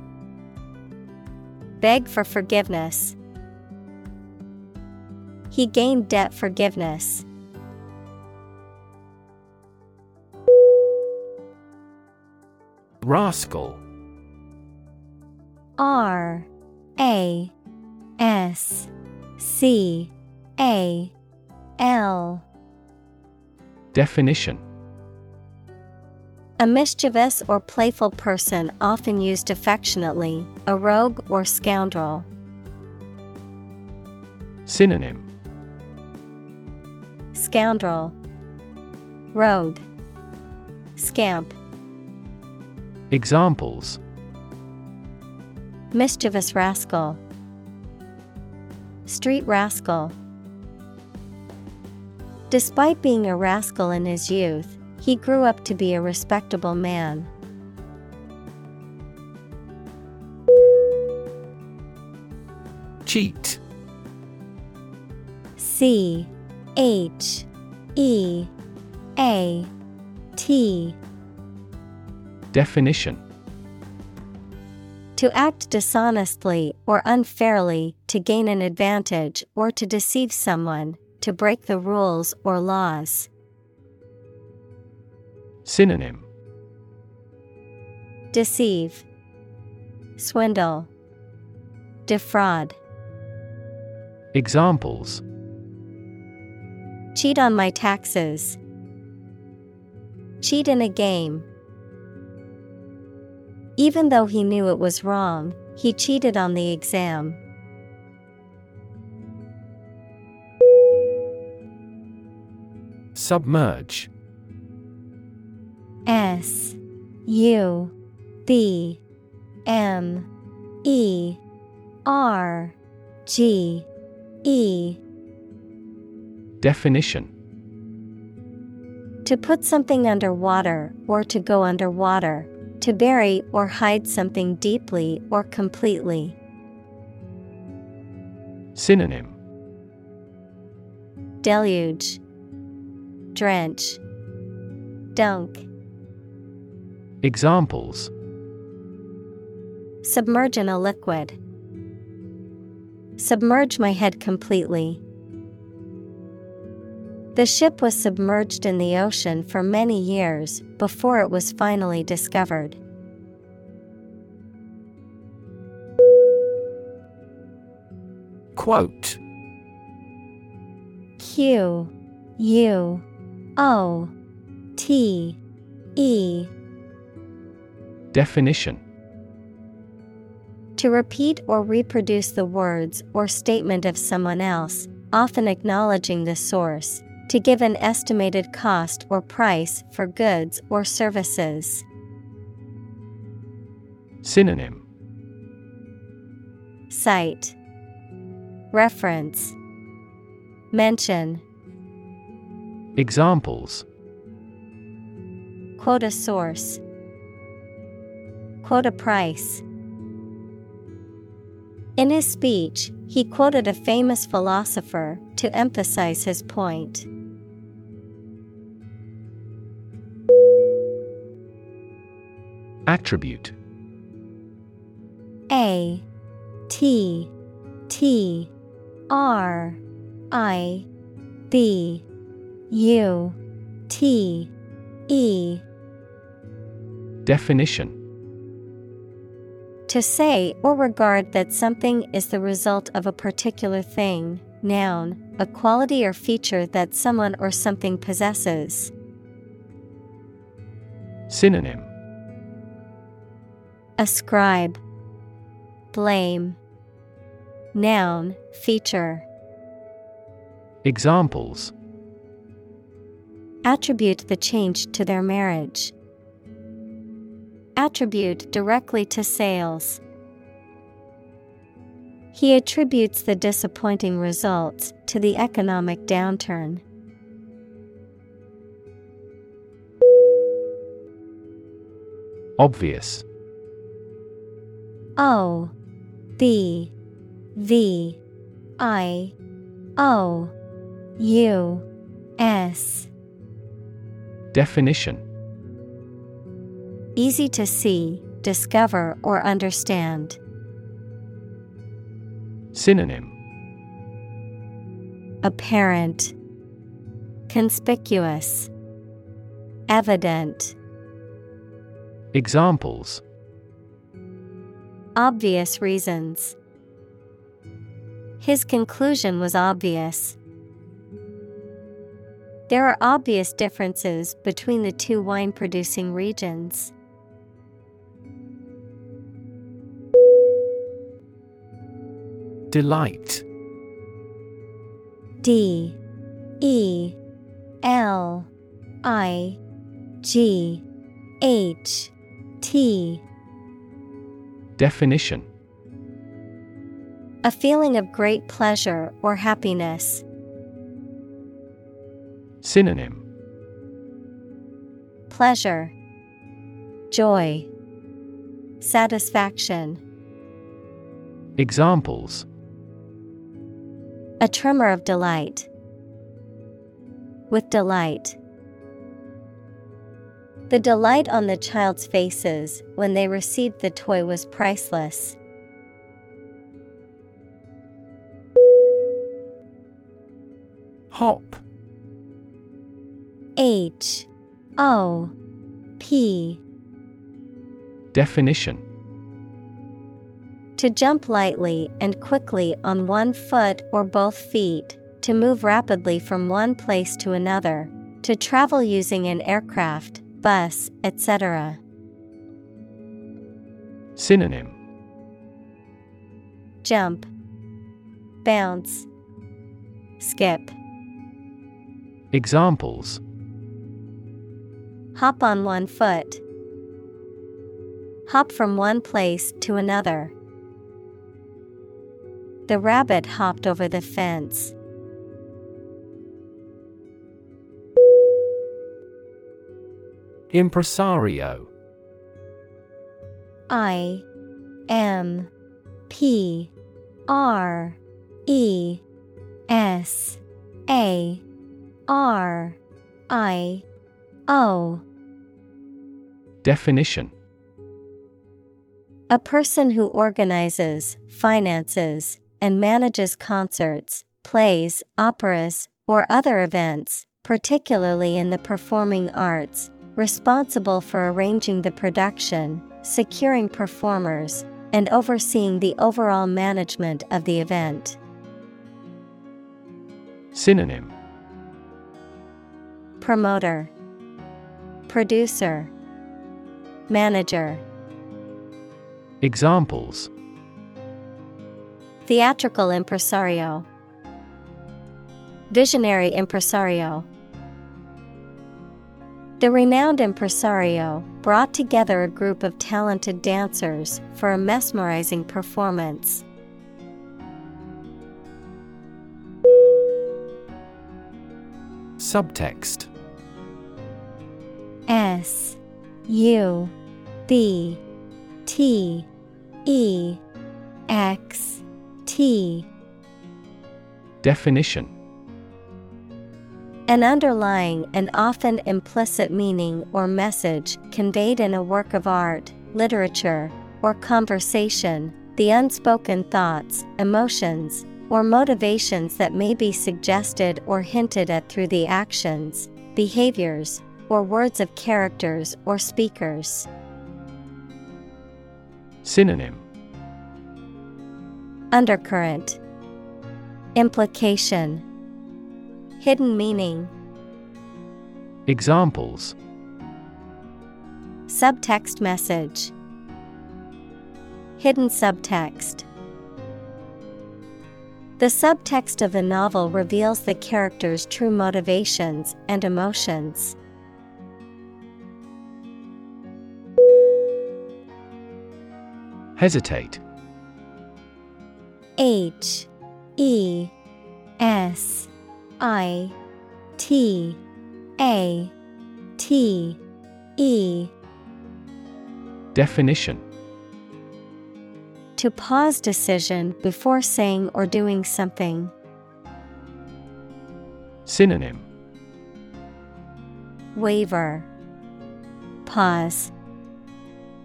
Beg for forgiveness. He gained debt forgiveness. Rascal R A S C A L Definition A mischievous or playful person often used affectionately, a rogue or scoundrel. Synonym Scoundrel, Rogue, Scamp, Examples. Mischievous rascal, Street rascal. Despite being a rascal in his youth, he grew up to be a respectable man. Cheat. C H E A T. Definition. To act dishonestly or unfairly to gain an advantage or to deceive someone, to break the rules or laws. Synonym. Deceive, Swindle, Defraud. Examples Cheat on my taxes. Cheat in a game. Even though he knew it was wrong, he cheated on the exam. Submerge S U B M E R G E Definition To put something under water or to go underwater, to bury or hide something deeply or completely. Synonym Deluge, Drench, Dunk. Examples Submerge in a liquid. Submerge my head completely. The ship was submerged in the ocean for many years before it was finally discovered. Quote. Q U O T E. Definition. To repeat or reproduce the words or statement of someone else, often acknowledging the source, To give an estimated cost or price for goods or services. Synonym Cite Reference Mention Examples Quote a source. Quote a price. In his speech, he quoted a famous philosopher to emphasize his point. Attribute. A T T R I B U T E. Definition. To say or regard that something is the result of a particular thing, noun, a quality or feature that someone or something possesses. Synonym Ascribe, Blame, Noun, feature. Examples Attribute the change to their marriage. Attribute directly to sales. He attributes the disappointing results to the economic downturn. Obvious O B V I O U S. Definition. Easy to see, discover, or understand. Synonym. Apparent, Conspicuous, Evident. Examples Obvious reasons. His conclusion was obvious. There are obvious differences between the two wine producing regions. Delight. D. E. L. I. G. H. T Definition A feeling of great pleasure or happiness. Synonym Pleasure, Joy, Satisfaction. Examples A tremor of delight. With delight. The delight on the child's faces when they received the toy was priceless. Hop. H. O. P. Definition. To jump lightly and quickly on one foot or both feet, to move rapidly from one place to another, to travel using an aircraft, bus, etc. Synonym Jump, Bounce, Skip. Examples Hop on one foot. Hop from one place to another. The rabbit hopped over the fence. Impresario. I M P R E S A R I O. Definition. A person who organizes, finances, and manages concerts, plays, operas, or other events, particularly in the performing arts, responsible for arranging the production, securing performers, and overseeing the overall management of the event. Synonym Promoter, Producer, Manager. Examples Theatrical impresario, Visionary impresario. The renowned impresario brought together a group of talented dancers for a mesmerizing performance. Subtext. S U B T E X T. Definition An underlying and often implicit meaning or message conveyed in a work of art, literature, or conversation, the unspoken thoughts, emotions, or motivations that may be suggested or hinted at through the actions, behaviors, or words of characters or speakers. Synonym. Undercurrent. Implication Hidden meaning. Examples. Subtext message. Hidden subtext. The subtext of the novel reveals the character's true motivations and emotions. Hesitate. H E S I T A T E Definition. To pause decision before saying or doing something. Synonym. Waver. Pause.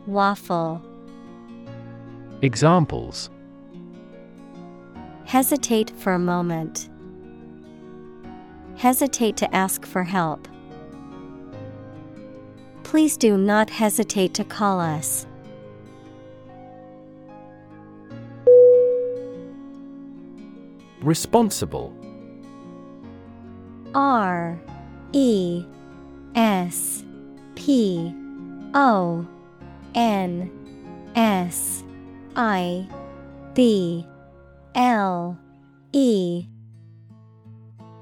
Waffle. Examples. Hesitate for a moment. Hesitate to ask for help. Please do not hesitate to call us. Responsible R E S P O N S I B L E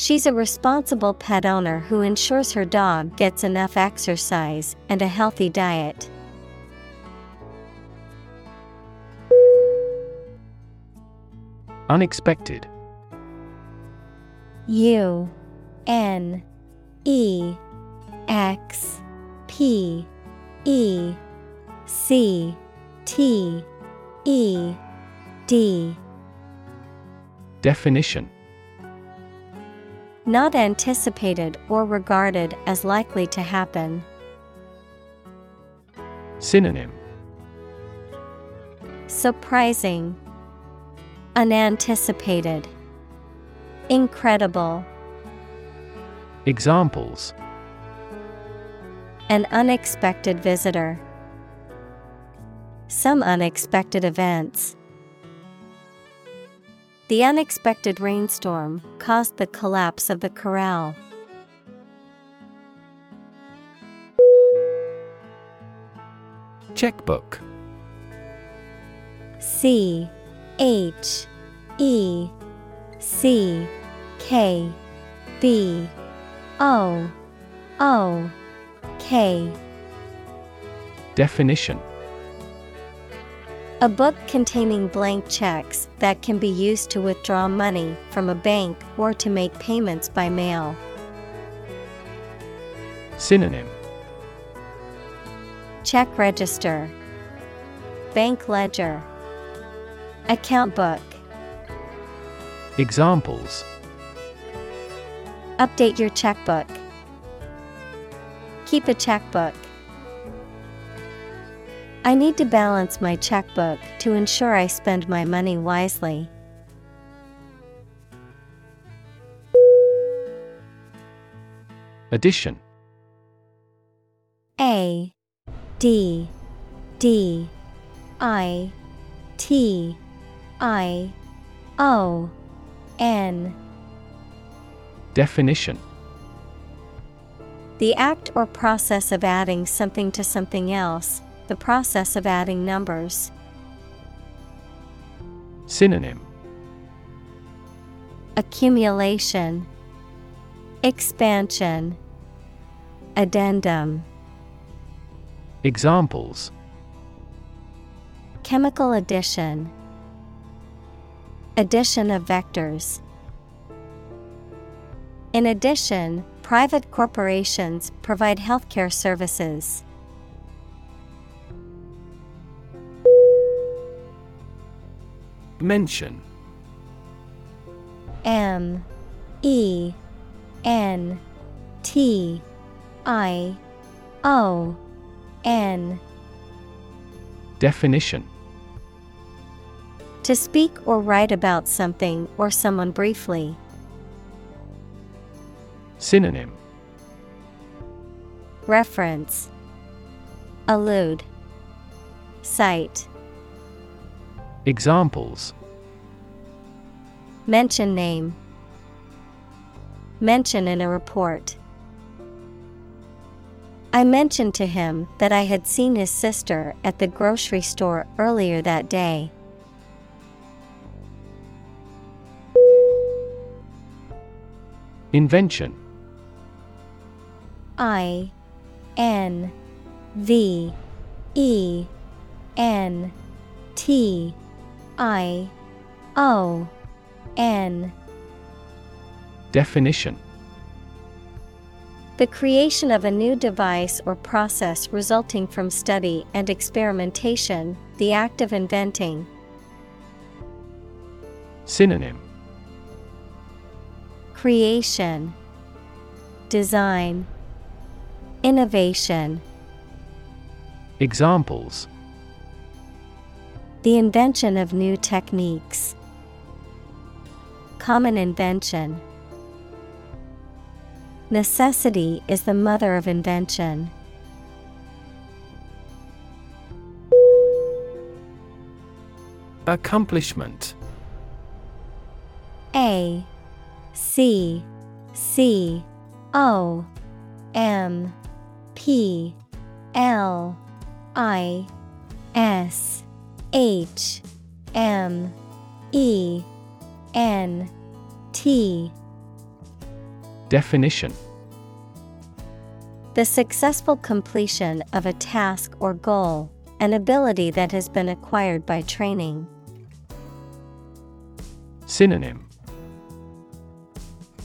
She's a responsible pet owner who ensures her dog gets enough exercise and a healthy diet. Unexpected. U N E X P E C T E D. Definition Not anticipated or regarded as likely to happen. Synonym Surprising, Unanticipated, Incredible. Examples An unexpected visitor. Some unexpected events. The unexpected rainstorm caused the collapse of the corral. Checkbook. C H E C K B O O K. Definition A book containing blank checks that can be used to withdraw money from a bank or to make payments by mail. Synonym Check register, Bank ledger, Account book. Examples Update your checkbook. Keep a checkbook. I need to balance my checkbook to ensure I spend my money wisely. Addition. A D D I T I O N. Definition. The act or process of adding something to something else the process of adding numbers. Synonym Accumulation, Expansion, Addendum. Examples Chemical addition, Addition of vectors. In addition, private corporations provide healthcare services. Mention. M E N T I O N. Definition. To speak or write about something or someone briefly. Synonym. Reference. Allude. Cite Examples Mention name Mention in a report. I mentioned to him that I had seen his sister at the grocery store earlier that day. Invention I N V E N T I O N. Definition. The creation of a new device or process resulting from study and experimentation, the act of inventing. Synonym. Creation, Design, Innovation. Examples The invention of new techniques. Common invention. Necessity is the mother of invention. Accomplishment A C C O M P L I S H M E N T. Definition. The successful completion of a task or goal, an ability that has been acquired by training. Synonym.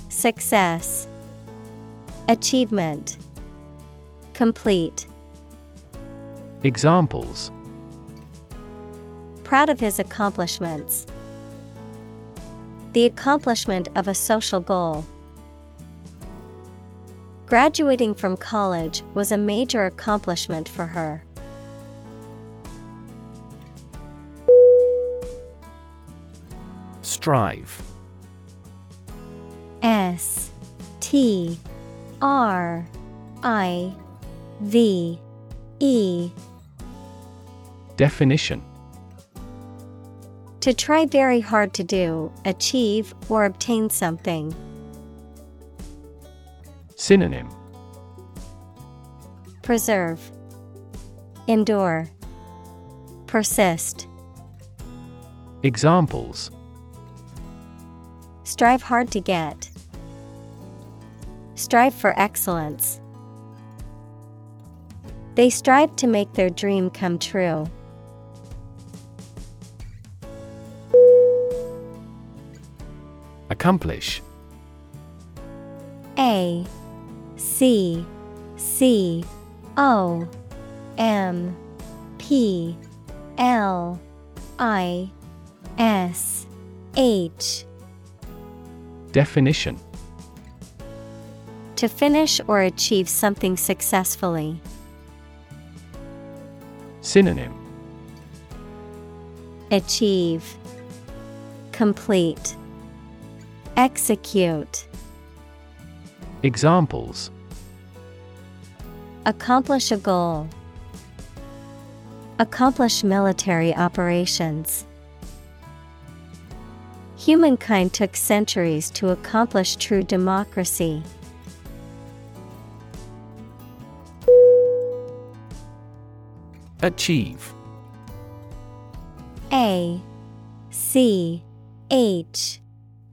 Success, Achievement, Complete. Examples Proud of his accomplishments. The accomplishment of a social goal. Graduating from college was a major accomplishment for her. Strive S T R I V E Definition To try very hard to do, achieve, or obtain something. Synonym Preserve, Endure, Persist. Examples Strive hard to get. Strive for excellence. They strive to make their dream come true. Accomplish? A C C O M P L I S H. Definition. To finish or achieve something successfully. Synonym. Achieve. Complete Execute Examples Accomplish a goal. Accomplish military operations. Humankind took centuries to accomplish true democracy. Achieve A C H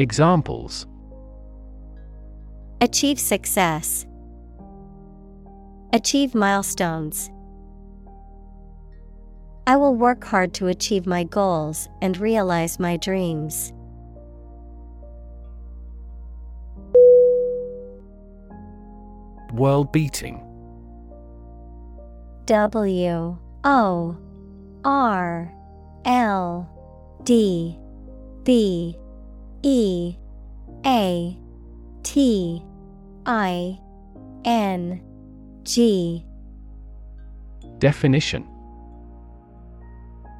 Examples Achieve success. Achieve milestones. I will work hard to achieve my goals and realize my dreams. World beating W O R L D B E A T I N G. Definition.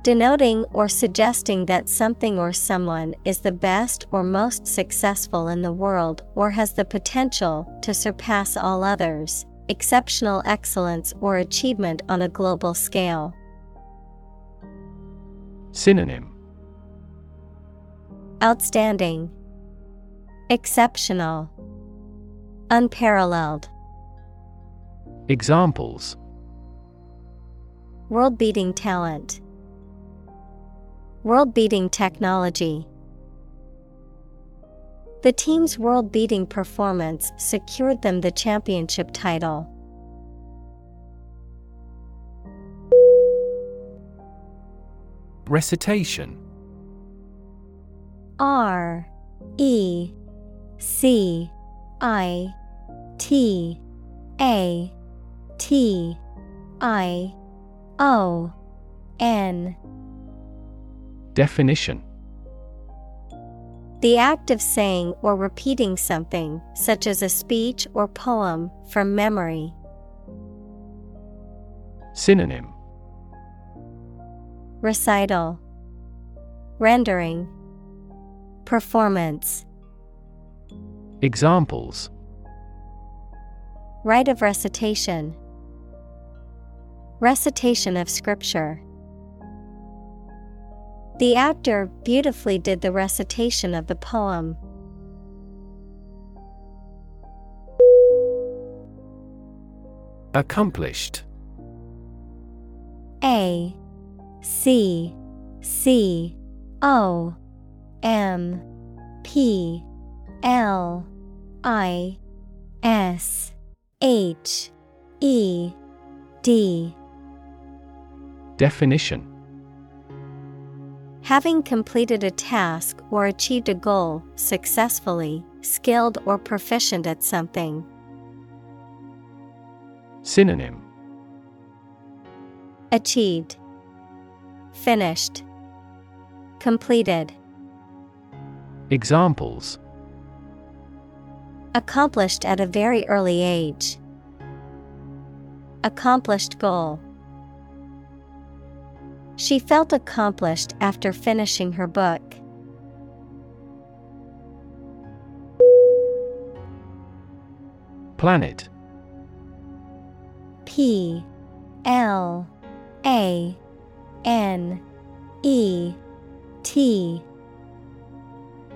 Denoting or suggesting that something or someone is the best or most successful in the world or has the potential to surpass all others, exceptional excellence or achievement on a global scale. Synonym Outstanding, Exceptional, Unparalleled. Examples World beating talent. World beating technology. The team's world beating performance secured them the championship title. Recitation R E C I T A T I O N Definition. The act of saying or repeating something, such as a speech or poem, from memory. Synonym. Recital. Rendering Performance. Examples. Rite of recitation. Recitation of Scripture. The actor beautifully did the recitation of the poem. Accomplished. A C C O M P L I S H E D. Definition. Having completed a task or achieved a goal successfully, skilled or proficient at something. Synonym. Achieved, Finished, Completed. Examples. Accomplished at a very early age. Accomplished goal. She felt accomplished after finishing her book. Planet. P. L. A. N. E. T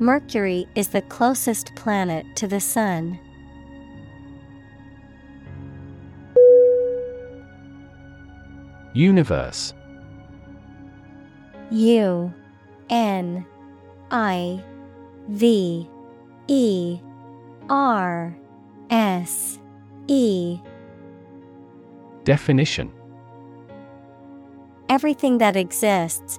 Mercury is the closest planet to the Sun. Universe. U N I V E R S E. Definition. Everything that exists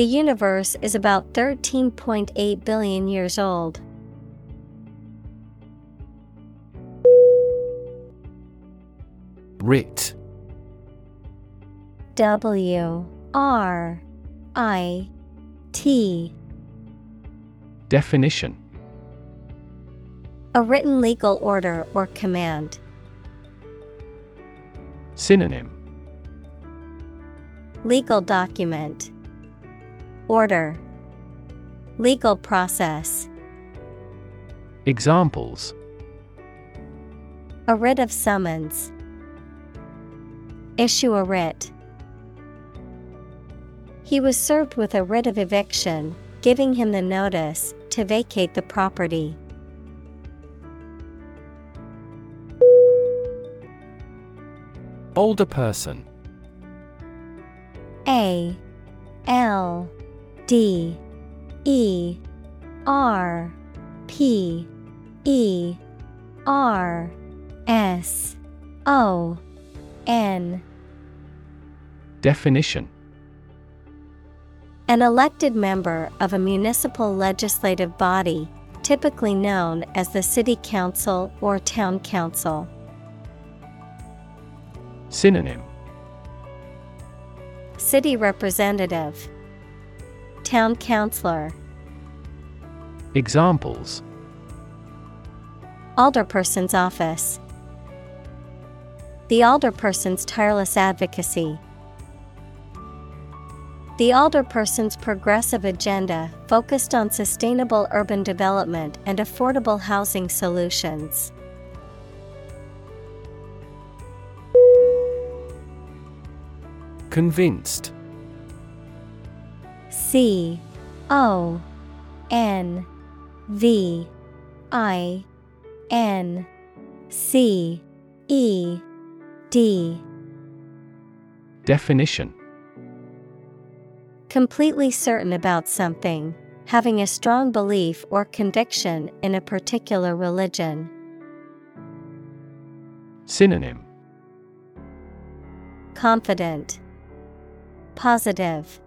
The universe is about 13.8 billion years old. Writ W R I T Definition A written legal order or command. Synonym Legal document. Order. Legal process. Examples A writ of summons. Issue a writ. He was served with a writ of eviction, giving him the notice to vacate the property. Older person A L D E R P E R S O N. Definition. An elected member of a municipal legislative body, typically known as the city council or town council. Synonym. City representative, Town councilor, Examples Alderperson's office. The alderperson's tireless advocacy. The alderperson's progressive agenda focused on sustainable urban development and affordable housing solutions. Convinced C O N V I N C E D. Definition. Completely certain about something, having a strong belief or conviction in a particular religion. Synonym. Confident, Positive,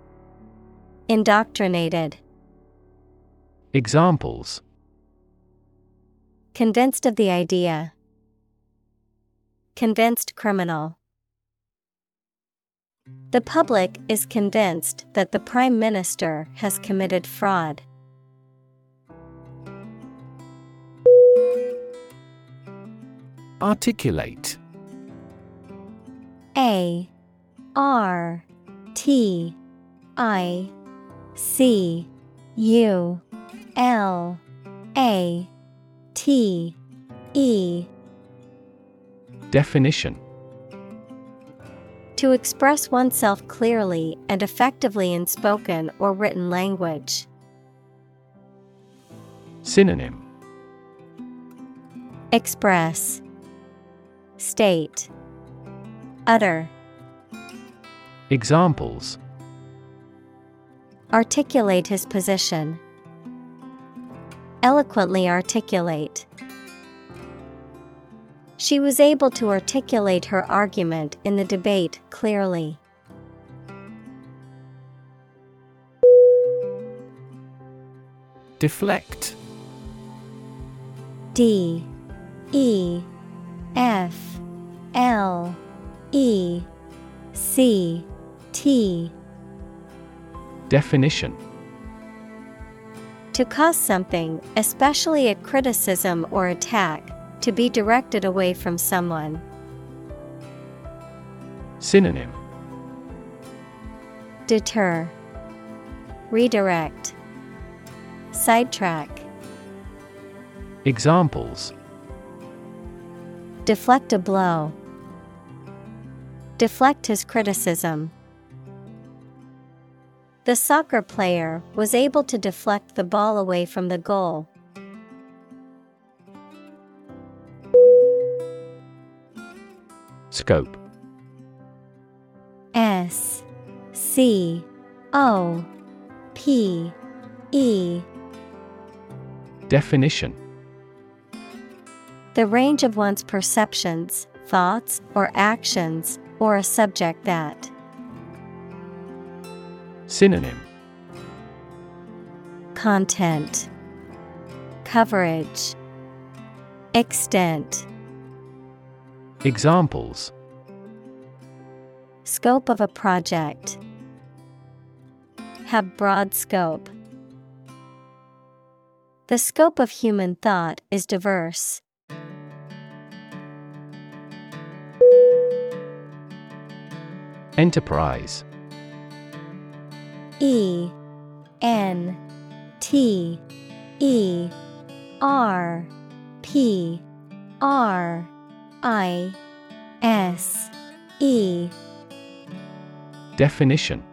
Indoctrinated, Examples Convinced of the idea, Convinced criminal. The public is convinced that the Prime Minister has committed fraud. Articulate A R T I C U L A T E. Definition. To express oneself clearly and effectively in spoken or written language. Synonym. Express. State. Utter. Examples Articulate his position. Eloquently articulate. She was able to articulate her argument in the debate clearly. Deflect. D. E. F. L. E. C. T Definition To cause something, especially a criticism or attack, to be directed away from someone. Synonym Deter, Redirect, Sidetrack. Examples Deflect a blow. Deflect his criticism. The soccer player was able to deflect the ball away from the goal. Scope S C O P E Definition The range of one's perceptions, thoughts, or actions, or a subject that. Synonym Content Coverage Extent Examples Scope of a project. Have broad scope. The scope of human thought is diverse. Enterprise E N T E R P R I S E. Definition.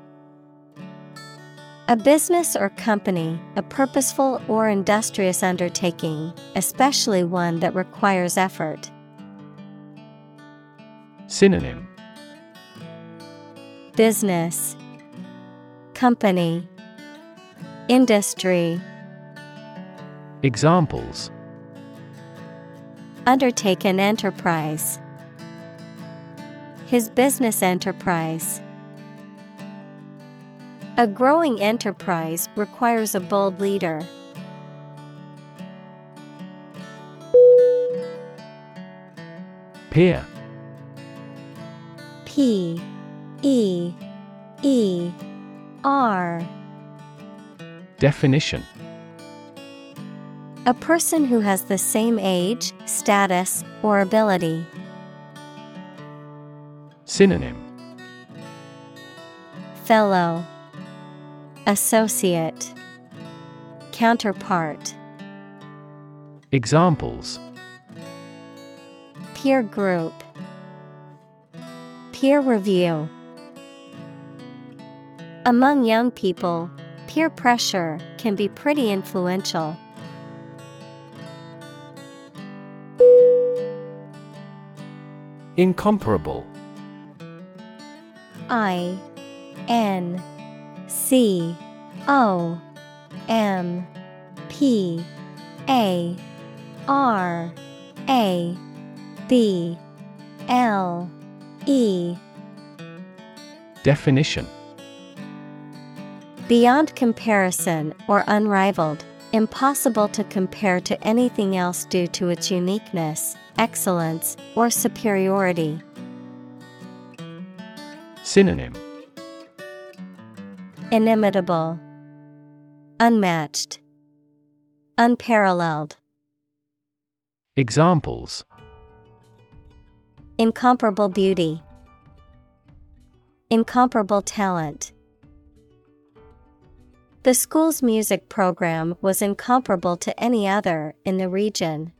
A business or company, a purposeful or industrious undertaking, especially one that requires effort. Synonym. Business Company Industry Examples Undertake an enterprise. His business enterprise. A growing enterprise requires a bold leader. Peer P E E R Definition. A person who has the same age, status, or ability. Synonym. Fellow. Associate. Counterpart. Examples. Peer group. Peer review Among young people, peer pressure can be pretty influential. Incomparable. I N C O M P A R A B L E. Definition Beyond comparison or unrivaled, impossible to compare to anything else due to its uniqueness, excellence, or superiority. Synonym Inimitable, Unmatched, Unparalleled. Examples Incomparable beauty. Incomparable talent. The school's music program was incomparable to any other in the region.